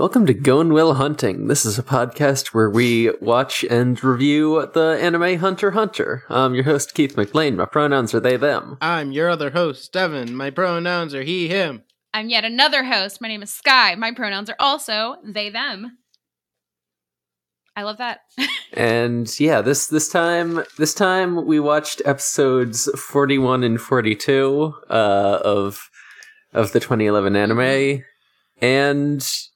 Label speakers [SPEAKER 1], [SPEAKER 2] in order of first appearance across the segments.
[SPEAKER 1] Welcome to Gone Will Hunting. This is a podcast where we watch and review the anime Hunter Hunter. I'm your host, Keith McLean. My pronouns are they, them.
[SPEAKER 2] I'm your other host, Devin. My pronouns are he, him.
[SPEAKER 3] I'm yet another host. My name is Sky. My pronouns are also they, them. I love that.
[SPEAKER 1] and yeah, this this time this time we watched episodes 41 and 42 uh, of of the 2011 anime and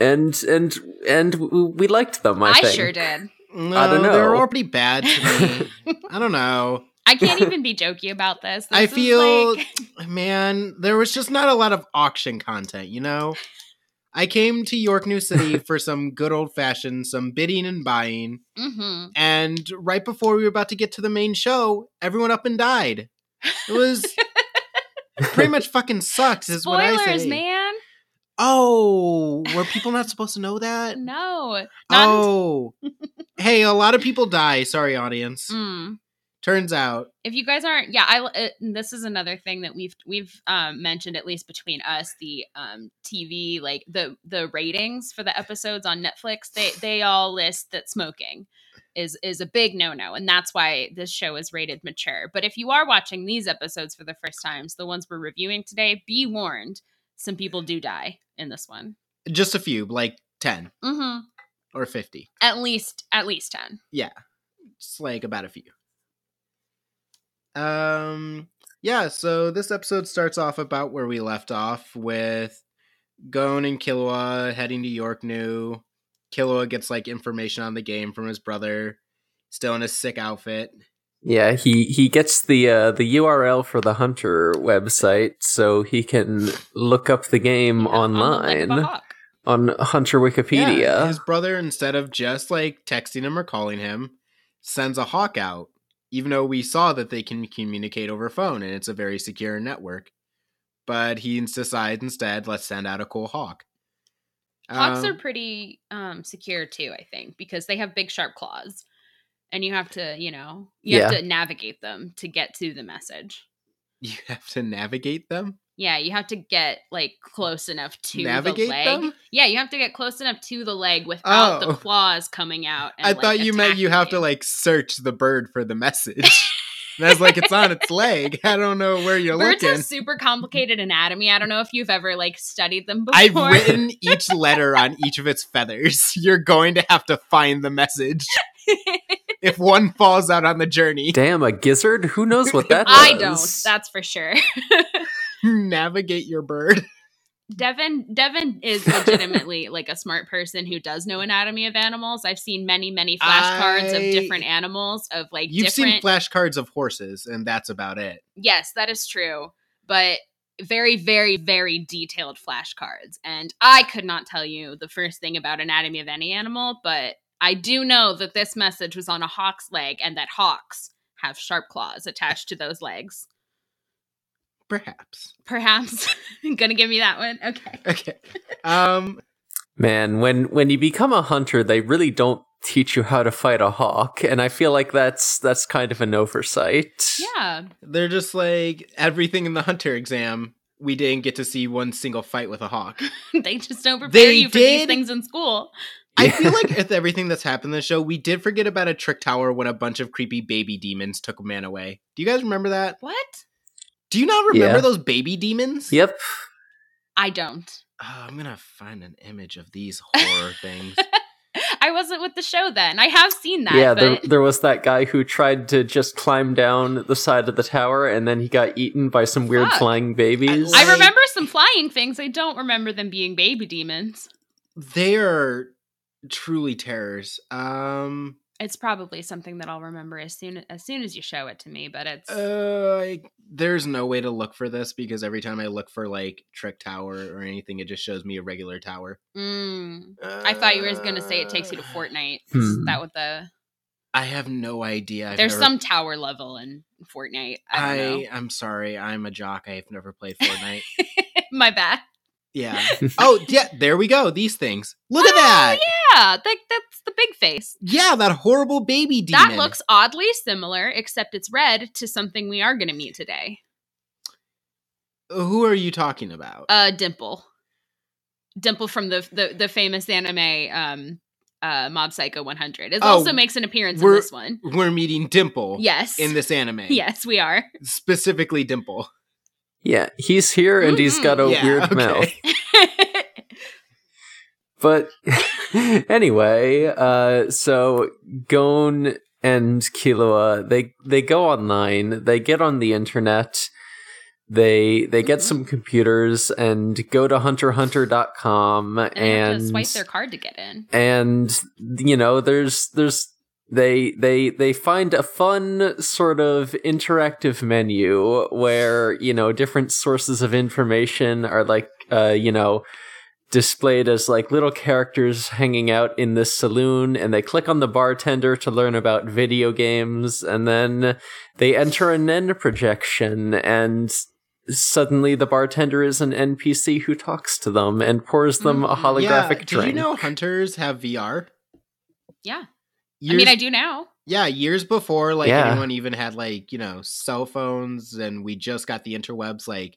[SPEAKER 1] and and and we liked them. I,
[SPEAKER 3] I
[SPEAKER 1] think.
[SPEAKER 3] sure did.
[SPEAKER 2] No,
[SPEAKER 1] I don't know.
[SPEAKER 2] They're all pretty bad to me. I don't know.
[SPEAKER 3] I can't even be jokey about this.
[SPEAKER 2] I
[SPEAKER 3] This is
[SPEAKER 2] feel,
[SPEAKER 3] like-
[SPEAKER 2] man, there was just not a lot of auction content, you know? I came to York New City for some good old fashioned, some bidding and buying.
[SPEAKER 3] Mhm.
[SPEAKER 2] And right before we were about to get to the main show, everyone up and died. It was pretty much fucking sucks, is what I
[SPEAKER 3] Spoilers,
[SPEAKER 2] say.
[SPEAKER 3] man.
[SPEAKER 2] Oh, were people not supposed to know that?
[SPEAKER 3] No.
[SPEAKER 2] Oh, hey, a lot of people die. Sorry, audience.
[SPEAKER 3] Mm.
[SPEAKER 2] Turns out,
[SPEAKER 3] If you guys aren't, yeah, I. Uh, this is another thing that we've we've um, mentioned at least between us. The um, TV, like the the ratings for the episodes on Netflix, they they all list that smoking is is a big no no, and that's why this show is rated mature. But if you are watching these episodes for the first times, the ones we're reviewing today, be warned, some people do die in this one.
[SPEAKER 2] just a few, like 10
[SPEAKER 3] hmm
[SPEAKER 2] or 50.
[SPEAKER 3] At least at least ten.
[SPEAKER 2] Yeah, just like about a few. Um, yeah, so this episode starts off about where we left off with Gon and Killua heading to York New. Killua gets like information on the game from his brother, still in his sick outfit.
[SPEAKER 1] Yeah, he he gets the uh, the URL for the Hunter website so he can look up the game
[SPEAKER 3] On the leg of a
[SPEAKER 1] online
[SPEAKER 3] hawk.
[SPEAKER 1] on Hunter Wikipedia.
[SPEAKER 2] Yeah, his brother, instead of just like texting him or calling him, sends a hawk out, even though we saw that they can communicate over phone and it's a very secure network. But he decides instead, let's send out a cool hawk.
[SPEAKER 3] Hawks are
[SPEAKER 2] Um,
[SPEAKER 3] pretty um, secure too, I think, because they have big sharp claws, and you have to, you know, you have to navigate them to get to the message.
[SPEAKER 2] you have to navigate them.
[SPEAKER 3] Yeah, you have to get like close enough to
[SPEAKER 2] Navigate
[SPEAKER 3] the leg.
[SPEAKER 2] them?
[SPEAKER 3] Yeah, you have to get close enough to the leg without the
[SPEAKER 2] Oh.
[SPEAKER 3] claws coming out. And,
[SPEAKER 2] I
[SPEAKER 3] like,
[SPEAKER 2] thought you meant you have to like search the bird for the message. and I was like, it's on its leg. I don't know where you're
[SPEAKER 3] Birds
[SPEAKER 2] looking.
[SPEAKER 3] have super complicated anatomy. I don't know if you've ever like studied them before.
[SPEAKER 2] I've written each letter on each of its feathers. You're going to have to find the message. If one falls out on the journey,
[SPEAKER 1] Damn, a gizzard? Who knows what that
[SPEAKER 3] I
[SPEAKER 1] does?
[SPEAKER 3] don't. That's for sure.
[SPEAKER 2] navigate your bird.
[SPEAKER 3] Devin Devin is legitimately like a smart person who does know anatomy of animals. I've seen many many flashcards of different animals of like
[SPEAKER 2] You've
[SPEAKER 3] different
[SPEAKER 2] seen flashcards of horses, and that's about it.
[SPEAKER 3] Yes, that is true. But very very very detailed flashcards and I could not tell you the first thing about anatomy of any animal, but I do know that this message was on a hawk's leg and that hawks have sharp claws attached to those legs.
[SPEAKER 2] Perhaps.
[SPEAKER 3] Perhaps gonna give me that one. Okay.
[SPEAKER 2] Okay. Um.
[SPEAKER 1] Man, when when you become a hunter, they really don't teach you how to fight a hawk, and I feel like that's that's kind of an oversight.
[SPEAKER 3] Yeah.
[SPEAKER 2] They're just like everything in the hunter exam. We didn't get to see one single fight with a hawk.
[SPEAKER 3] they just don't prepare
[SPEAKER 2] They
[SPEAKER 3] you for these things in school.
[SPEAKER 2] I feel like with everything that's happened in the show, we did forget about a trick tower when a bunch of creepy baby demons took a man away. Do you guys remember that?
[SPEAKER 3] What?
[SPEAKER 2] Do you not remember
[SPEAKER 1] Yeah.
[SPEAKER 2] those baby demons?
[SPEAKER 1] Yep.
[SPEAKER 3] I don't.
[SPEAKER 2] Oh, I'm gonna find an image of these horror things.
[SPEAKER 3] I wasn't with the show then. I have seen that.
[SPEAKER 1] yeah,
[SPEAKER 3] but
[SPEAKER 1] there, there was that guy who tried to just climb down the side of the tower, and then he got eaten by some weird
[SPEAKER 3] Fuck.
[SPEAKER 1] flying babies.
[SPEAKER 3] I
[SPEAKER 2] Like-
[SPEAKER 3] remember some flying things. I don't remember them being baby demons.
[SPEAKER 2] they are truly terrors. Um,
[SPEAKER 3] It's probably something that I'll remember as soon as soon as you show it to me. But it's
[SPEAKER 2] uh, I, there's no way to look for this because every time I look for like trick tower or anything, it just shows me a regular tower.
[SPEAKER 3] Mm. I thought you were going to say it takes you to
[SPEAKER 2] Uh,
[SPEAKER 3] Fortnite. Is
[SPEAKER 1] Hmm.
[SPEAKER 3] that what the?
[SPEAKER 2] I have no idea. I've
[SPEAKER 3] There's
[SPEAKER 2] never-
[SPEAKER 3] some tower level in Fortnite. I don't
[SPEAKER 2] I I'm sorry. I'm a jock. I've never played Fortnite.
[SPEAKER 3] My bad.
[SPEAKER 2] Yeah. Oh yeah. There we go. These things. Look at
[SPEAKER 3] Oh,
[SPEAKER 2] that.
[SPEAKER 3] Yeah, that, that's the big face.
[SPEAKER 2] Yeah, that horrible baby demon.
[SPEAKER 3] That looks oddly similar, except it's red to something we are going to meet today.
[SPEAKER 2] Who are you talking about?
[SPEAKER 3] Uh, Dimple. Dimple from the the, the famous anime um uh Mob Psycho 100. It
[SPEAKER 2] Oh,
[SPEAKER 3] also makes an appearance in this one.
[SPEAKER 2] We're meeting Dimple
[SPEAKER 3] Yes.
[SPEAKER 2] in this anime.
[SPEAKER 3] Yes, we are.
[SPEAKER 2] Specifically Dimple.
[SPEAKER 1] Yeah, he's here and he's got a
[SPEAKER 2] Yeah,
[SPEAKER 1] weird
[SPEAKER 2] okay.
[SPEAKER 1] mouth. But anyway, uh, so Gon and Killua, they they go online, they get on the internet, they they get
[SPEAKER 3] Mhm.
[SPEAKER 1] some computers and go to hunterhunter.com
[SPEAKER 3] and they have to
[SPEAKER 1] and
[SPEAKER 3] swipe their card to get in.
[SPEAKER 1] and you know there's there's they they they find a fun sort of interactive menu where you know different sources of information are like uh you know displayed as like little characters hanging out in this saloon and they click on the bartender to learn about video games and then they enter a nen projection and suddenly the bartender is an npc who talks to them and pours them a
[SPEAKER 3] Mhm.
[SPEAKER 1] holographic
[SPEAKER 2] yeah, did
[SPEAKER 1] drink
[SPEAKER 2] you know hunters have VR?
[SPEAKER 3] Yeah.
[SPEAKER 2] Years,
[SPEAKER 3] I mean, I do now.
[SPEAKER 2] Yeah, years before like
[SPEAKER 1] Yeah.
[SPEAKER 2] anyone even had like, you know, cell phones and we just got the interwebs like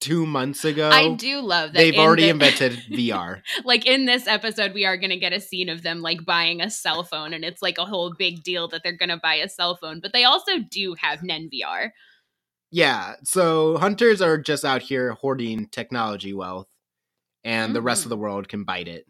[SPEAKER 2] 2 months ago.
[SPEAKER 3] I do love that
[SPEAKER 2] They've
[SPEAKER 3] in
[SPEAKER 2] already
[SPEAKER 3] the-
[SPEAKER 2] invented VR.
[SPEAKER 3] like in this episode we are going to get a scene of them like buying a cell phone and it's like a whole big deal that they're going to buy a cell phone but they also do have nen vr
[SPEAKER 2] Yeah, so hunters are just out here hoarding technology wealth and the rest of mm. the world can bite it.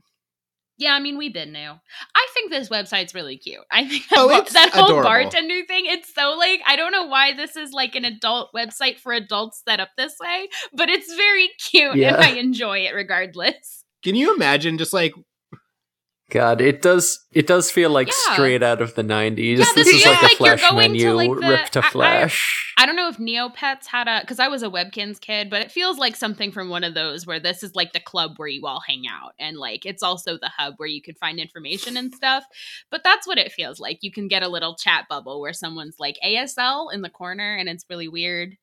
[SPEAKER 3] Yeah i mean we've been new. I think this website's really cute. I think
[SPEAKER 2] Oh,
[SPEAKER 3] that,
[SPEAKER 2] it's
[SPEAKER 3] that whole bartender thing it's so like i don't know why this is like an adult website for adults set up this way but it's very cute
[SPEAKER 1] Yeah.
[SPEAKER 3] and i enjoy it regardless.
[SPEAKER 2] Can you imagine just like
[SPEAKER 1] God, it does it does feel like
[SPEAKER 3] Yeah.
[SPEAKER 1] straight out of the 90s.
[SPEAKER 3] Yeah,
[SPEAKER 1] this
[SPEAKER 3] this
[SPEAKER 1] is
[SPEAKER 3] feels
[SPEAKER 1] like a
[SPEAKER 3] like you're
[SPEAKER 1] flash
[SPEAKER 3] going to,
[SPEAKER 1] menu
[SPEAKER 3] like, the-
[SPEAKER 1] ripped to
[SPEAKER 3] I- I-
[SPEAKER 1] flash.
[SPEAKER 3] I don't know if Neopets had a because I was a Webkinz kid, but it feels like something from one of those where this is like the club where you all hang out, and like it's also the hub where you could find information and stuff. But that's what it feels like. You can get a little chat bubble where someone's like ASL in the corner, and it's really weird.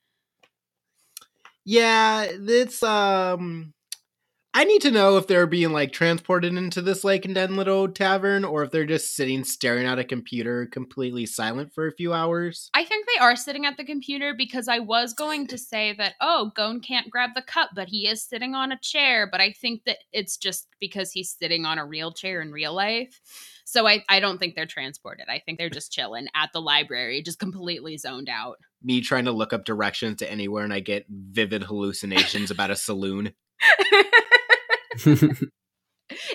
[SPEAKER 2] yeah, it's um I need to know if they're being like transported into this like den little tavern or if they're just sitting staring at a computer completely silent for a few hours.
[SPEAKER 3] I think they are sitting at the computer because I was going to say that, oh, Gon can't grab the cup, but he is sitting on a chair. But I think that it's just because he's sitting on a real chair in real life. So I, I don't think they're transported. I think they're just chilling at the library, just completely zoned out.
[SPEAKER 2] Me trying to look up directions to anywhere and I get vivid hallucinations about a saloon.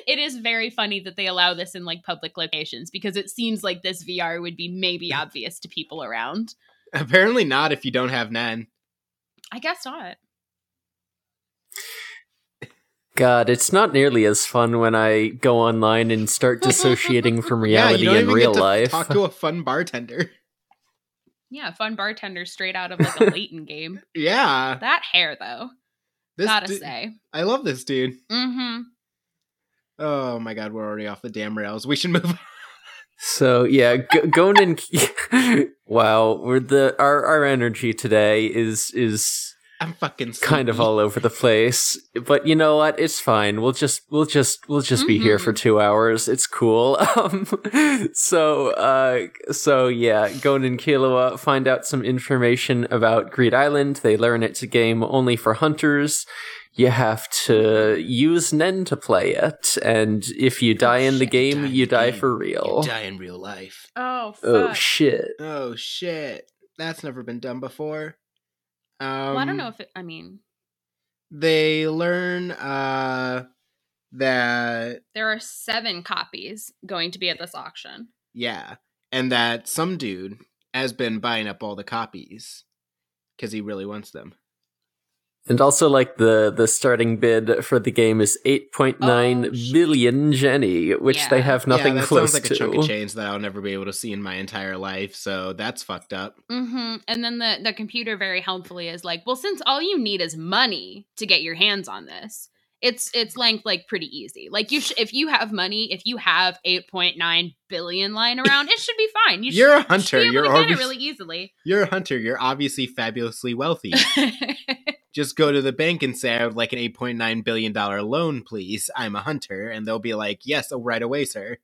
[SPEAKER 3] It is very funny that they allow this in like public locations because it seems like this VR would be maybe obvious to people around.
[SPEAKER 2] Apparently not if you don't have Nen.
[SPEAKER 3] I guess not.
[SPEAKER 1] God, it's not nearly as fun when I go online and start dissociating from
[SPEAKER 2] yeah,
[SPEAKER 1] reality
[SPEAKER 2] you don't
[SPEAKER 1] in
[SPEAKER 2] even
[SPEAKER 1] real
[SPEAKER 2] get to
[SPEAKER 1] life.
[SPEAKER 2] talk to a fun bartender.
[SPEAKER 3] Yeah, fun bartender straight out of like a Layton game.
[SPEAKER 2] Yeah.
[SPEAKER 3] That hair though,
[SPEAKER 2] This
[SPEAKER 3] gotta
[SPEAKER 2] du-
[SPEAKER 3] say.
[SPEAKER 2] I love this dude.
[SPEAKER 3] Mm-hmm.
[SPEAKER 2] Oh my god, we're already off the damn rails. We should move on.
[SPEAKER 1] So yeah, G- Gon and wow, we're the our our energy today is is
[SPEAKER 2] I'm fucking
[SPEAKER 1] kind of all over the place. But you know what? It's fine. We'll just we'll just we'll just be here for
[SPEAKER 3] Mhm.
[SPEAKER 1] two hours. It's cool. Um, so uh, so yeah, Gon and Killua find out some information about Greed Island. They learn it's a game only for hunters. You have to use Nen to play it, and if you die in the
[SPEAKER 3] shit.
[SPEAKER 1] game,
[SPEAKER 2] Die
[SPEAKER 1] you
[SPEAKER 2] the
[SPEAKER 1] die
[SPEAKER 2] game.
[SPEAKER 1] for real.
[SPEAKER 2] You die in real life.
[SPEAKER 3] Oh, fuck.
[SPEAKER 1] Oh shit!
[SPEAKER 2] Oh shit. That's never been done before. Um
[SPEAKER 3] well, I don't know if it, I mean,
[SPEAKER 2] they learn uh that
[SPEAKER 3] there are seven copies going to be at this auction.
[SPEAKER 2] yeah, and that some dude has been buying up all the copies cuz he really wants them.
[SPEAKER 1] And also, like the the starting bid for the game is eight point nine
[SPEAKER 3] oh,
[SPEAKER 1] billion Jenny, which they have nothing
[SPEAKER 2] yeah, that
[SPEAKER 1] close
[SPEAKER 2] sounds like
[SPEAKER 1] to.
[SPEAKER 2] a chunk of change that I'll never be able to see in my entire life, so that's fucked up.
[SPEAKER 3] Mm-hmm. And then the, the computer very helpfully is like, well, since all you need is money to get your hands on this, it's it's length like pretty easy. Like you, sh- if you have money, if you have eight point nine billion lying around, it should be fine. You
[SPEAKER 2] You're a hunter,
[SPEAKER 3] Should be able
[SPEAKER 2] you're
[SPEAKER 3] to get it really easily.
[SPEAKER 2] You're a hunter, you're obviously fabulously wealthy. just go to the bank and say, I would like an $8.9 billion loan, please. I'm a hunter. And they'll be like, yes, oh, right away, sir.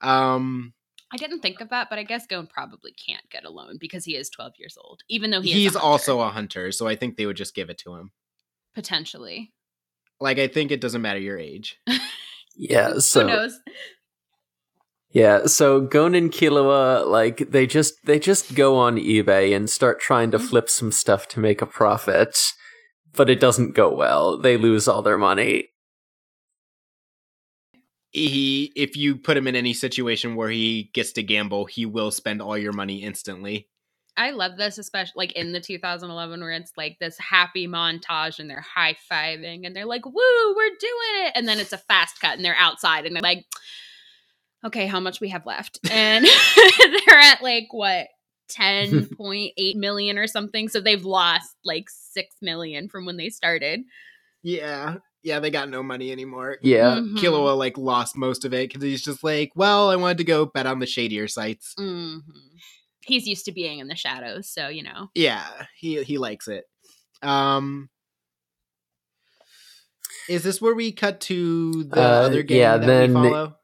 [SPEAKER 2] Um,
[SPEAKER 3] I didn't think of that, but I guess Gon probably can't get a loan because he is twelve years old, even though he
[SPEAKER 2] he's
[SPEAKER 3] a
[SPEAKER 2] also a hunter, so I think they would just give it to him.
[SPEAKER 3] potentially.
[SPEAKER 2] Like I think it doesn't matter your age.
[SPEAKER 1] Yeah,
[SPEAKER 3] Who
[SPEAKER 1] so
[SPEAKER 3] knows?
[SPEAKER 1] Yeah, so Gon and Killua like they just they just go on eBay and start trying to hmm. flip some stuff to make a profit, but it doesn't go well. They lose all their money.
[SPEAKER 2] He if you put him in any situation where he gets to gamble, he will spend all your money instantly.
[SPEAKER 3] I love this, especially like in the 2011 where it's like this happy montage and they're high fiving and they're like, "Woo, we're doing it!" And then it's a fast cut and they're outside and they're like, "Okay, how much we have left?" And they're at like what 10.8 million or something. So they've lost like six million from when they started.
[SPEAKER 2] Yeah. Yeah, they got no money anymore.
[SPEAKER 1] Yeah.
[SPEAKER 3] Mhm.
[SPEAKER 2] Killua like lost most of it because he's just like, well, I wanted to go bet on the shadier sites.
[SPEAKER 3] Mhm. He's used to being in the shadows, so you know.
[SPEAKER 2] Yeah, he he likes it. Um, is this where we cut to the
[SPEAKER 1] Uh,
[SPEAKER 2] other game
[SPEAKER 1] yeah,
[SPEAKER 2] that
[SPEAKER 1] then-
[SPEAKER 2] we follow?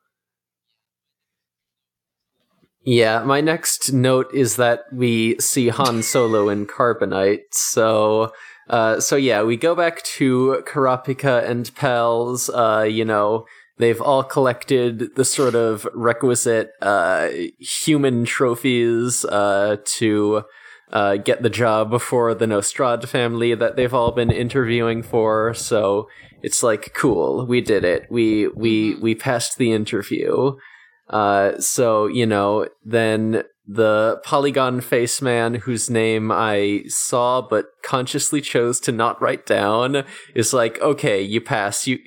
[SPEAKER 1] Yeah, my next note is that we see Han Solo in Carbonite. So, uh, so yeah, we go back to Kurapika and pals. Uh, you know, they've all collected the sort of requisite uh, human trophies uh, to uh, get the job for the Nostrad family that they've all been interviewing for. So it's like, cool, we did it. We we
[SPEAKER 3] Mhm.
[SPEAKER 1] we passed the interview. Uh, so you know, then the polygon face man, whose name I saw but consciously chose to not write down, is like, okay, you pass. You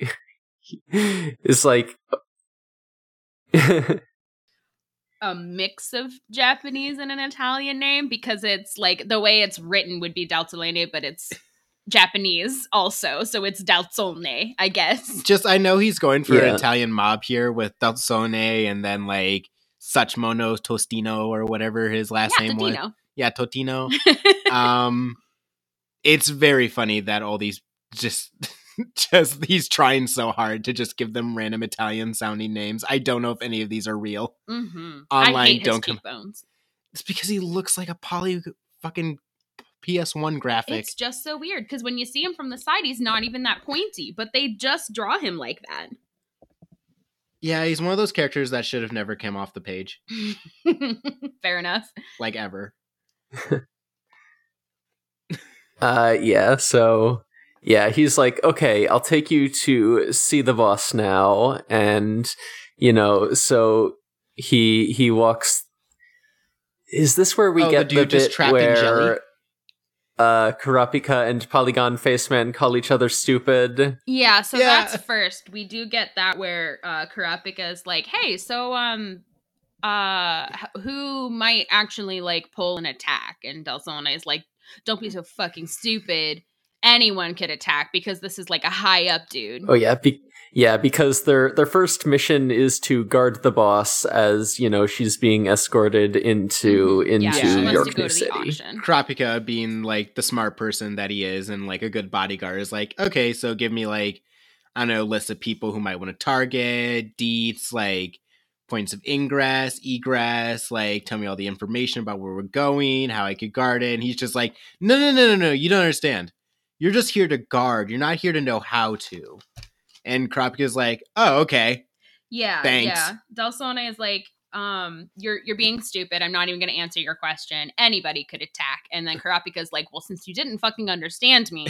[SPEAKER 1] is like.
[SPEAKER 3] a mix of Japanese and an Italian name because it's like the way it's written would be Dalzolene, but it's Japanese also, so it's Dalzolne, I guess.
[SPEAKER 2] Just I know he's going for
[SPEAKER 1] Yeah.
[SPEAKER 2] an Italian mob here with Dalzone and then like Suchmono Tostino or whatever his last
[SPEAKER 3] yeah,
[SPEAKER 2] name was. Yeah, Totino. um, it's very funny that all these just just he's trying so hard to just give them random Italian sounding names. I don't know if any of these are real.
[SPEAKER 3] mm-hmm.
[SPEAKER 2] Online
[SPEAKER 3] I hate his
[SPEAKER 2] don't come.
[SPEAKER 3] cheekbones.
[SPEAKER 2] It's because he looks like a poly fucking PS1 graphic.
[SPEAKER 3] It's just so weird because when you see him from the side, he's not even that pointy, but they just draw him like that.
[SPEAKER 2] Yeah, he's one of those characters that should have never came off the page,
[SPEAKER 3] Fair enough.
[SPEAKER 2] like ever.
[SPEAKER 1] Uh, yeah, so yeah, he's like, okay, I'll take you to see the boss now, and you know, so he he walks. Is this where we
[SPEAKER 2] Oh,
[SPEAKER 1] get
[SPEAKER 2] the
[SPEAKER 1] the,
[SPEAKER 2] dude just
[SPEAKER 1] bit
[SPEAKER 2] trapped in jelly?
[SPEAKER 1] where uh, Kurapika and Polygon Faceman call each other stupid?
[SPEAKER 3] Yeah, so
[SPEAKER 2] Yeah.
[SPEAKER 3] that's first. We do get that where uh Kurapika is like, "Hey, so um uh who might actually like pull an attack?" And Delzona is like, "Don't be so fucking stupid. Anyone could attack because this is like a high up dude."
[SPEAKER 1] Oh yeah, be- yeah, because their their first mission is to guard the boss as you know she's being escorted into
[SPEAKER 3] Mhm. yeah,
[SPEAKER 1] into
[SPEAKER 3] she wants
[SPEAKER 1] York
[SPEAKER 3] to go
[SPEAKER 1] New
[SPEAKER 3] to
[SPEAKER 1] City.
[SPEAKER 3] auction.
[SPEAKER 2] Kurapika being like the smart person that he is and like a good bodyguard is like, okay, so give me like I don't know, list of people who might want to target, deets, like points of ingress, egress, like tell me all the information about where we're going, how I could guard it. And he's just like, no, no, no, no, no, you don't understand. You're just here to guard. You're not here to know how to. And Kurapika's like, oh, okay.
[SPEAKER 3] Yeah,
[SPEAKER 2] Thanks.
[SPEAKER 3] yeah. Delsone is like, um, you're you're being stupid. I'm not even gonna answer your question. Anybody could attack. And then Kurapika's like, well, since you didn't fucking understand me,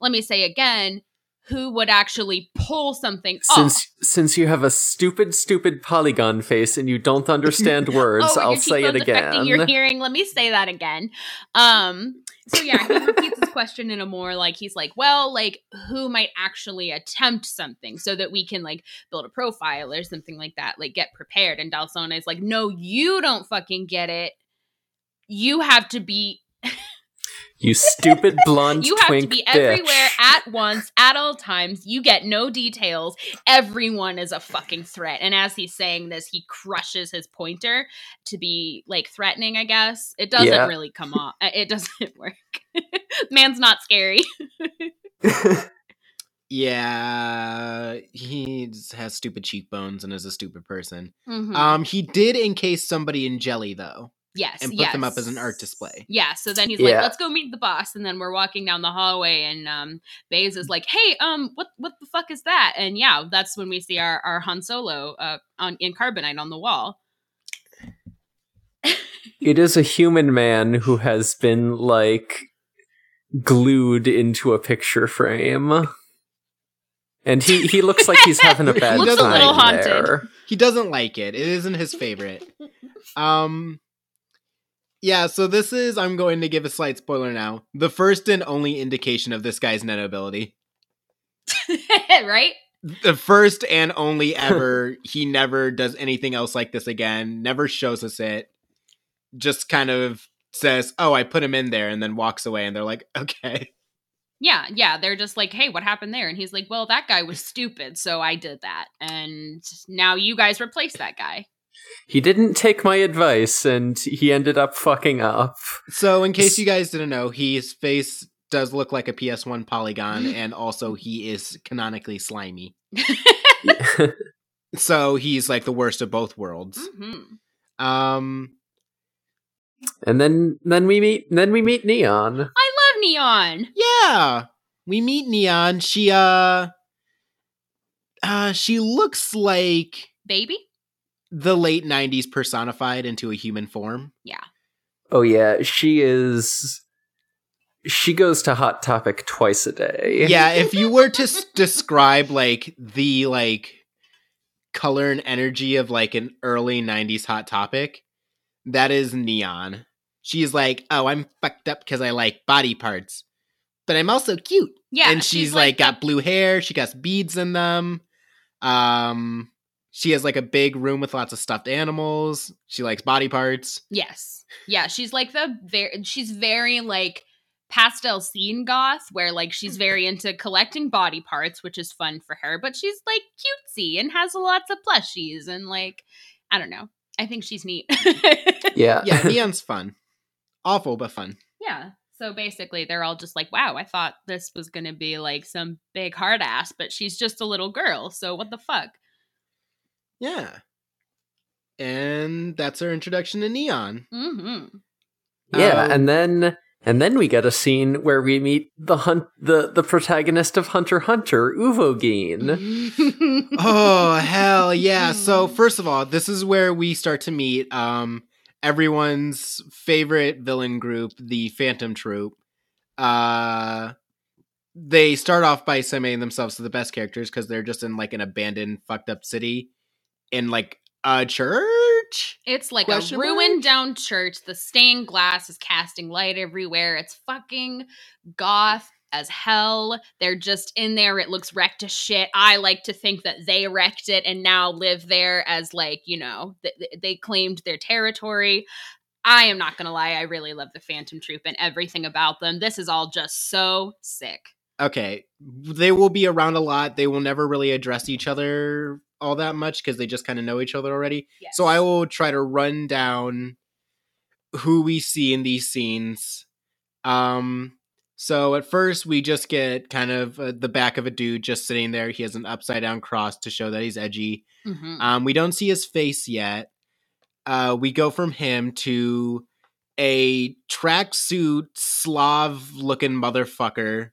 [SPEAKER 3] let me say again, who would actually pull something off?
[SPEAKER 1] Since since you have a stupid, stupid polygon face and you don't understand words,
[SPEAKER 3] oh,
[SPEAKER 1] I'll say it again.
[SPEAKER 3] Your hearing. Let me say that again. Um. So yeah, he repeats his question in a more like he's like, well, like who might actually attempt something so that we can like build a profile or something like that, like get prepared. And Dalsona is like, no, you don't fucking get it. You have to be
[SPEAKER 1] you stupid blonde
[SPEAKER 3] you have to be
[SPEAKER 1] bitch.
[SPEAKER 3] everywhere at once at all times you get no details everyone is a fucking threat and as he's saying this he crushes his pointer to be like threatening i guess it doesn't
[SPEAKER 1] Yeah.
[SPEAKER 3] really come off uh, it doesn't work man's not scary
[SPEAKER 2] Yeah, he has stupid cheekbones and is a stupid person.
[SPEAKER 3] Mhm.
[SPEAKER 2] Um, he did encase somebody in jelly though.
[SPEAKER 3] Yes,
[SPEAKER 2] and put them up as an art display.
[SPEAKER 3] Yeah, so then he's like, "Let's go meet the boss," and then we're walking down the hallway, and um, Baze is like, "Hey, um, what what the fuck is that?" And yeah, that's when we see our our Han Solo uh on in carbonite on the wall.
[SPEAKER 1] It is a human man who has been like glued into a picture frame. And he, he looks like he's having a
[SPEAKER 2] He
[SPEAKER 1] bad
[SPEAKER 2] looks a
[SPEAKER 1] time
[SPEAKER 3] little haunted.
[SPEAKER 1] there.
[SPEAKER 2] He doesn't like it. It isn't his favorite. Um Yeah, so this is I'm going to give a slight spoiler now. The first and only indication of this guy's Nen ability.
[SPEAKER 3] right?
[SPEAKER 2] The first and only ever he never does anything else like this again, never shows us it. Just kind of says, "Oh, I put him in there," and then walks away and they're like, "Okay."
[SPEAKER 3] Yeah, yeah. They're just like, "Hey, what happened there?" And he's like, "Well, that guy was stupid, so I did that, and now you guys replace that guy."
[SPEAKER 1] He didn't take my advice and he ended up fucking up.
[SPEAKER 2] So, in case you guys didn't know, his face does look like a PS1 polygon and also he is canonically slimy. So, he's like the worst of both worlds.
[SPEAKER 3] hmm
[SPEAKER 2] Um
[SPEAKER 1] and then then we meet then we meet Neon.
[SPEAKER 3] I love Neon.
[SPEAKER 2] Yeah. We meet Neon. She uh uh she looks like
[SPEAKER 3] Baby?
[SPEAKER 2] The late 90s personified into a human form. Yeah.
[SPEAKER 1] Oh yeah, she is she goes to Hot Topic twice a day.
[SPEAKER 2] Yeah, if you were to s- describe like the like color and energy of like an early 90s hot topic, that is Neon. She's like, "Oh, I'm fucked up cuz I like body parts, but I'm also cute."
[SPEAKER 3] Yeah.
[SPEAKER 2] and she's, like, got blue hair. She got beads in them. Um, she has like a big room with lots of stuffed animals. She likes body parts.
[SPEAKER 3] Yes. Yeah, she's like the very she's very like pastel scene goth where like she's very into collecting body parts, which is fun for her, but she's like cutesy and has lots of plushies and like I don't know. I think she's neat.
[SPEAKER 1] Yeah.
[SPEAKER 2] Yeah, Neon's fun. Awful, but fun.
[SPEAKER 3] yeah. So basically they're all just like, "Wow, I thought this was going to be like some big hard ass, but she's just a little girl. So what the fuck?"
[SPEAKER 2] Yeah. And that's our introduction to Neon.
[SPEAKER 3] Mhm.
[SPEAKER 1] Yeah,
[SPEAKER 2] Um,
[SPEAKER 1] and then and then we get a scene where we meet the hunt the the protagonist of Hunter x Hunter, Uvogin.
[SPEAKER 2] oh hell yeah so first of all this is where we start to meet um everyone's favorite villain group the phantom troop uh they start off by submitting themselves to the best characters because they're just in like an abandoned fucked up city in like a church
[SPEAKER 3] It's like
[SPEAKER 2] Question
[SPEAKER 3] a ruined down church. The stained glass is casting light everywhere. It's fucking goth as hell. They're just in there. It looks wrecked as shit. I like to think that they wrecked it and now live there as like, you know, th- they claimed their territory. I am not going to lie. I really love the Phantom Troop and everything about them. This is all just so sick.
[SPEAKER 2] okay they will be around a lot they will never really address each other all that much because they just kind of know each other already
[SPEAKER 3] Yes.
[SPEAKER 2] So I will try to run down who we see in these scenes. Um so at first we just get kind of uh, the back of a dude just sitting there. He has an upside down cross to show that he's edgy.
[SPEAKER 3] Mhm.
[SPEAKER 2] Um we don't see his face yet. Uh we go from him to a tracksuit Slav looking motherfucker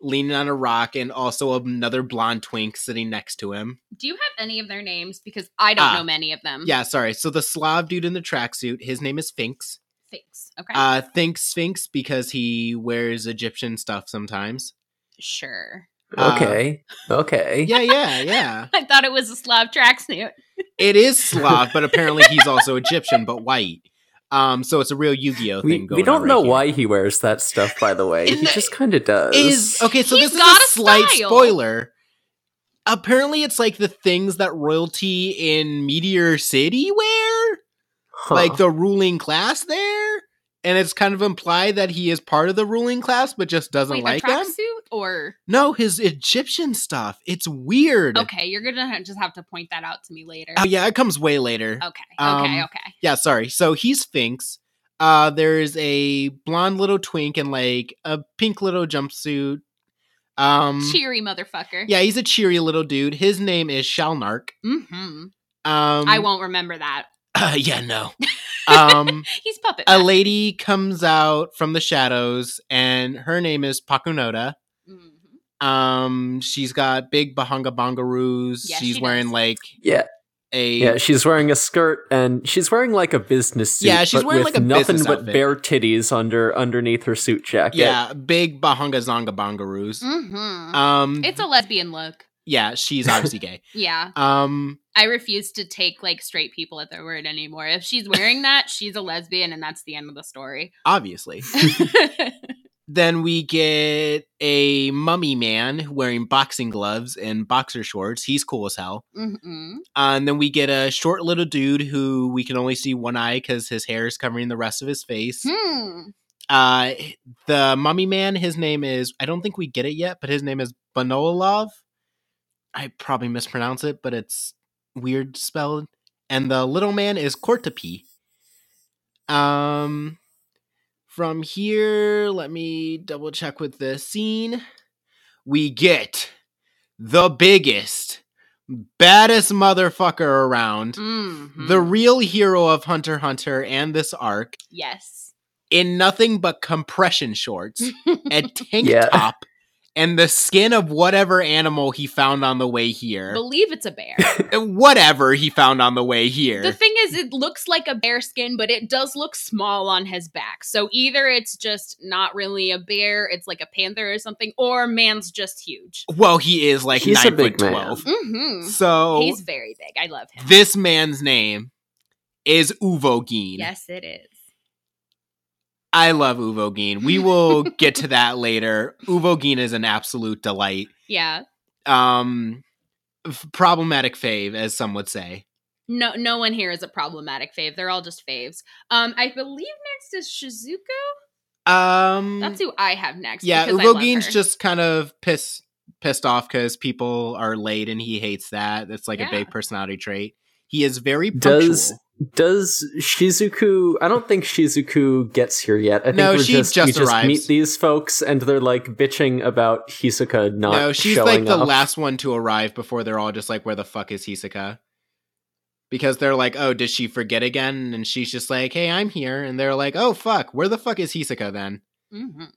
[SPEAKER 2] leaning on a rock and also another blonde twink sitting next to him.
[SPEAKER 3] Do you have any of their names? Because I don't
[SPEAKER 2] Ah,
[SPEAKER 3] know many of them.
[SPEAKER 2] Yeah, sorry. So the Slav dude in the tracksuit, his name is Finks.
[SPEAKER 3] Thanks. Okay.
[SPEAKER 2] Uh, think Sphinx because he wears Egyptian stuff sometimes.
[SPEAKER 3] sure.
[SPEAKER 2] uh,
[SPEAKER 1] Okay. okay.
[SPEAKER 2] Yeah, yeah, yeah.
[SPEAKER 3] I thought it was a Slav tracksuit.
[SPEAKER 2] it is Slav, but apparently he's also Egyptian, but white. Um, so it's a real Yu-Gi-Oh thing
[SPEAKER 1] We,
[SPEAKER 2] going
[SPEAKER 1] we don't
[SPEAKER 2] on
[SPEAKER 1] know
[SPEAKER 2] right here.
[SPEAKER 1] why he wears that stuff, by the way. He
[SPEAKER 2] the-
[SPEAKER 1] just kind of does.
[SPEAKER 2] Is okay. So
[SPEAKER 3] He's
[SPEAKER 2] this is
[SPEAKER 3] a
[SPEAKER 2] a slight
[SPEAKER 3] style.
[SPEAKER 2] spoiler. Apparently, it's like the things that royalty in Meteor City wear,
[SPEAKER 1] Huh.
[SPEAKER 2] like the ruling class there, and it's kind of implied that he is part of the ruling class, but just doesn't
[SPEAKER 3] Wait,
[SPEAKER 2] like
[SPEAKER 3] a
[SPEAKER 2] them.
[SPEAKER 3] tracksuit or
[SPEAKER 2] No, his Egyptian stuff. It's weird.
[SPEAKER 3] okay? You're gonna just have to point that out to me later.
[SPEAKER 2] Oh yeah, it comes way later.
[SPEAKER 3] Okay. Okay.
[SPEAKER 2] Um,
[SPEAKER 3] okay.
[SPEAKER 2] Yeah, sorry. So he's Sphinx. Uh there's a blonde little twink in like a pink little jumpsuit. Um
[SPEAKER 3] Cheery motherfucker.
[SPEAKER 2] Yeah, he's a cheery little dude. His name is Shalnark.
[SPEAKER 3] hmm
[SPEAKER 2] Um
[SPEAKER 3] I won't remember that.
[SPEAKER 2] Uh, yeah, no. Um,
[SPEAKER 3] He's puppet.
[SPEAKER 2] a
[SPEAKER 3] master.
[SPEAKER 2] lady comes out from the shadows, and her name is Pakunoda.
[SPEAKER 3] Mhm.
[SPEAKER 2] Um, she's got big bahanga bongaroos.
[SPEAKER 3] Yeah,
[SPEAKER 2] she's
[SPEAKER 3] she
[SPEAKER 2] wearing
[SPEAKER 3] does.
[SPEAKER 2] like
[SPEAKER 1] Yeah,
[SPEAKER 2] a
[SPEAKER 1] yeah. She's wearing a skirt and she's wearing like a business suit.
[SPEAKER 2] Yeah, she's
[SPEAKER 1] but
[SPEAKER 2] wearing,
[SPEAKER 1] with
[SPEAKER 2] like, a
[SPEAKER 1] nothing but
[SPEAKER 2] outfit.
[SPEAKER 1] bare titties under underneath her suit jacket.
[SPEAKER 2] yeah, big bahanga zonga bongaroos.
[SPEAKER 3] Mhm.
[SPEAKER 2] Um,
[SPEAKER 3] it's a lesbian look.
[SPEAKER 2] yeah, she's obviously gay.
[SPEAKER 3] Yeah.
[SPEAKER 2] Um,
[SPEAKER 3] I refuse to take like straight people at their word anymore. If she's wearing that, she's a lesbian and that's the end of the story.
[SPEAKER 2] obviously. Then we get a mummy man wearing boxing gloves and boxer shorts. He's cool as hell.
[SPEAKER 3] mm-hmm.
[SPEAKER 2] Uh, and then we get a short little dude who we can only see one eye because his hair is covering the rest of his face.
[SPEAKER 3] Hmm.
[SPEAKER 2] Uh, the mummy man, his name is, I don't think we get it yet, but his name is Bonololov. I probably mispronounce it, but it's weird spelled. And the little man is Kortopi. Um, from here, let me double check with the scene. We get the biggest, baddest motherfucker around,
[SPEAKER 3] Mhm.
[SPEAKER 2] the real hero of Hunter Hunter and this arc,
[SPEAKER 3] yes.
[SPEAKER 2] in nothing but compression shorts, a tank
[SPEAKER 1] Yeah.
[SPEAKER 2] top, and the skin of whatever animal he found on the way here.
[SPEAKER 3] Believe it's a bear.
[SPEAKER 2] whatever he found on the way here.
[SPEAKER 3] The thing is, it looks like a bear skin, but it does look small on his back. So either it's just not really a bear, it's like a panther or something, or man's just huge.
[SPEAKER 2] well, he is like
[SPEAKER 1] He's a big
[SPEAKER 2] foot
[SPEAKER 1] man.
[SPEAKER 2] twelve.
[SPEAKER 3] Mm-hmm.
[SPEAKER 2] So
[SPEAKER 3] He's very big. I love him.
[SPEAKER 2] this man's name is Uvogin.
[SPEAKER 3] yes, it is.
[SPEAKER 2] I love Uvogin. We will get to that later. Uvogin is an absolute delight.
[SPEAKER 3] Yeah.
[SPEAKER 2] Um, f- problematic fave, as some would say.
[SPEAKER 3] No, no one here is a problematic fave. They're all just faves. Um, I believe next is Shizuku.
[SPEAKER 2] Um,
[SPEAKER 3] That's who I have next.
[SPEAKER 2] yeah,
[SPEAKER 3] because I love
[SPEAKER 2] Uvogin's
[SPEAKER 3] her.
[SPEAKER 2] just kind of pissed pissed off because people are late and he hates that. It's like
[SPEAKER 3] Yeah.
[SPEAKER 2] a big personality trait. He is very punctual.
[SPEAKER 1] Does does Shizuku? I don't think Shizuku gets here yet. I think
[SPEAKER 2] No,
[SPEAKER 1] we're
[SPEAKER 2] she
[SPEAKER 1] just,
[SPEAKER 2] just
[SPEAKER 1] we just meet these folks and they're like bitching about Hisoka not.
[SPEAKER 2] no, she's
[SPEAKER 1] showing
[SPEAKER 2] like the
[SPEAKER 1] up.
[SPEAKER 2] last one to arrive before they're all just like, "Where the fuck is Hisoka?" Because they're like, "Oh, did she forget again?" And she's just like, "Hey, I'm here." And they're like, "Oh, fuck, where the fuck is Hisoka then?"
[SPEAKER 3] Mhm.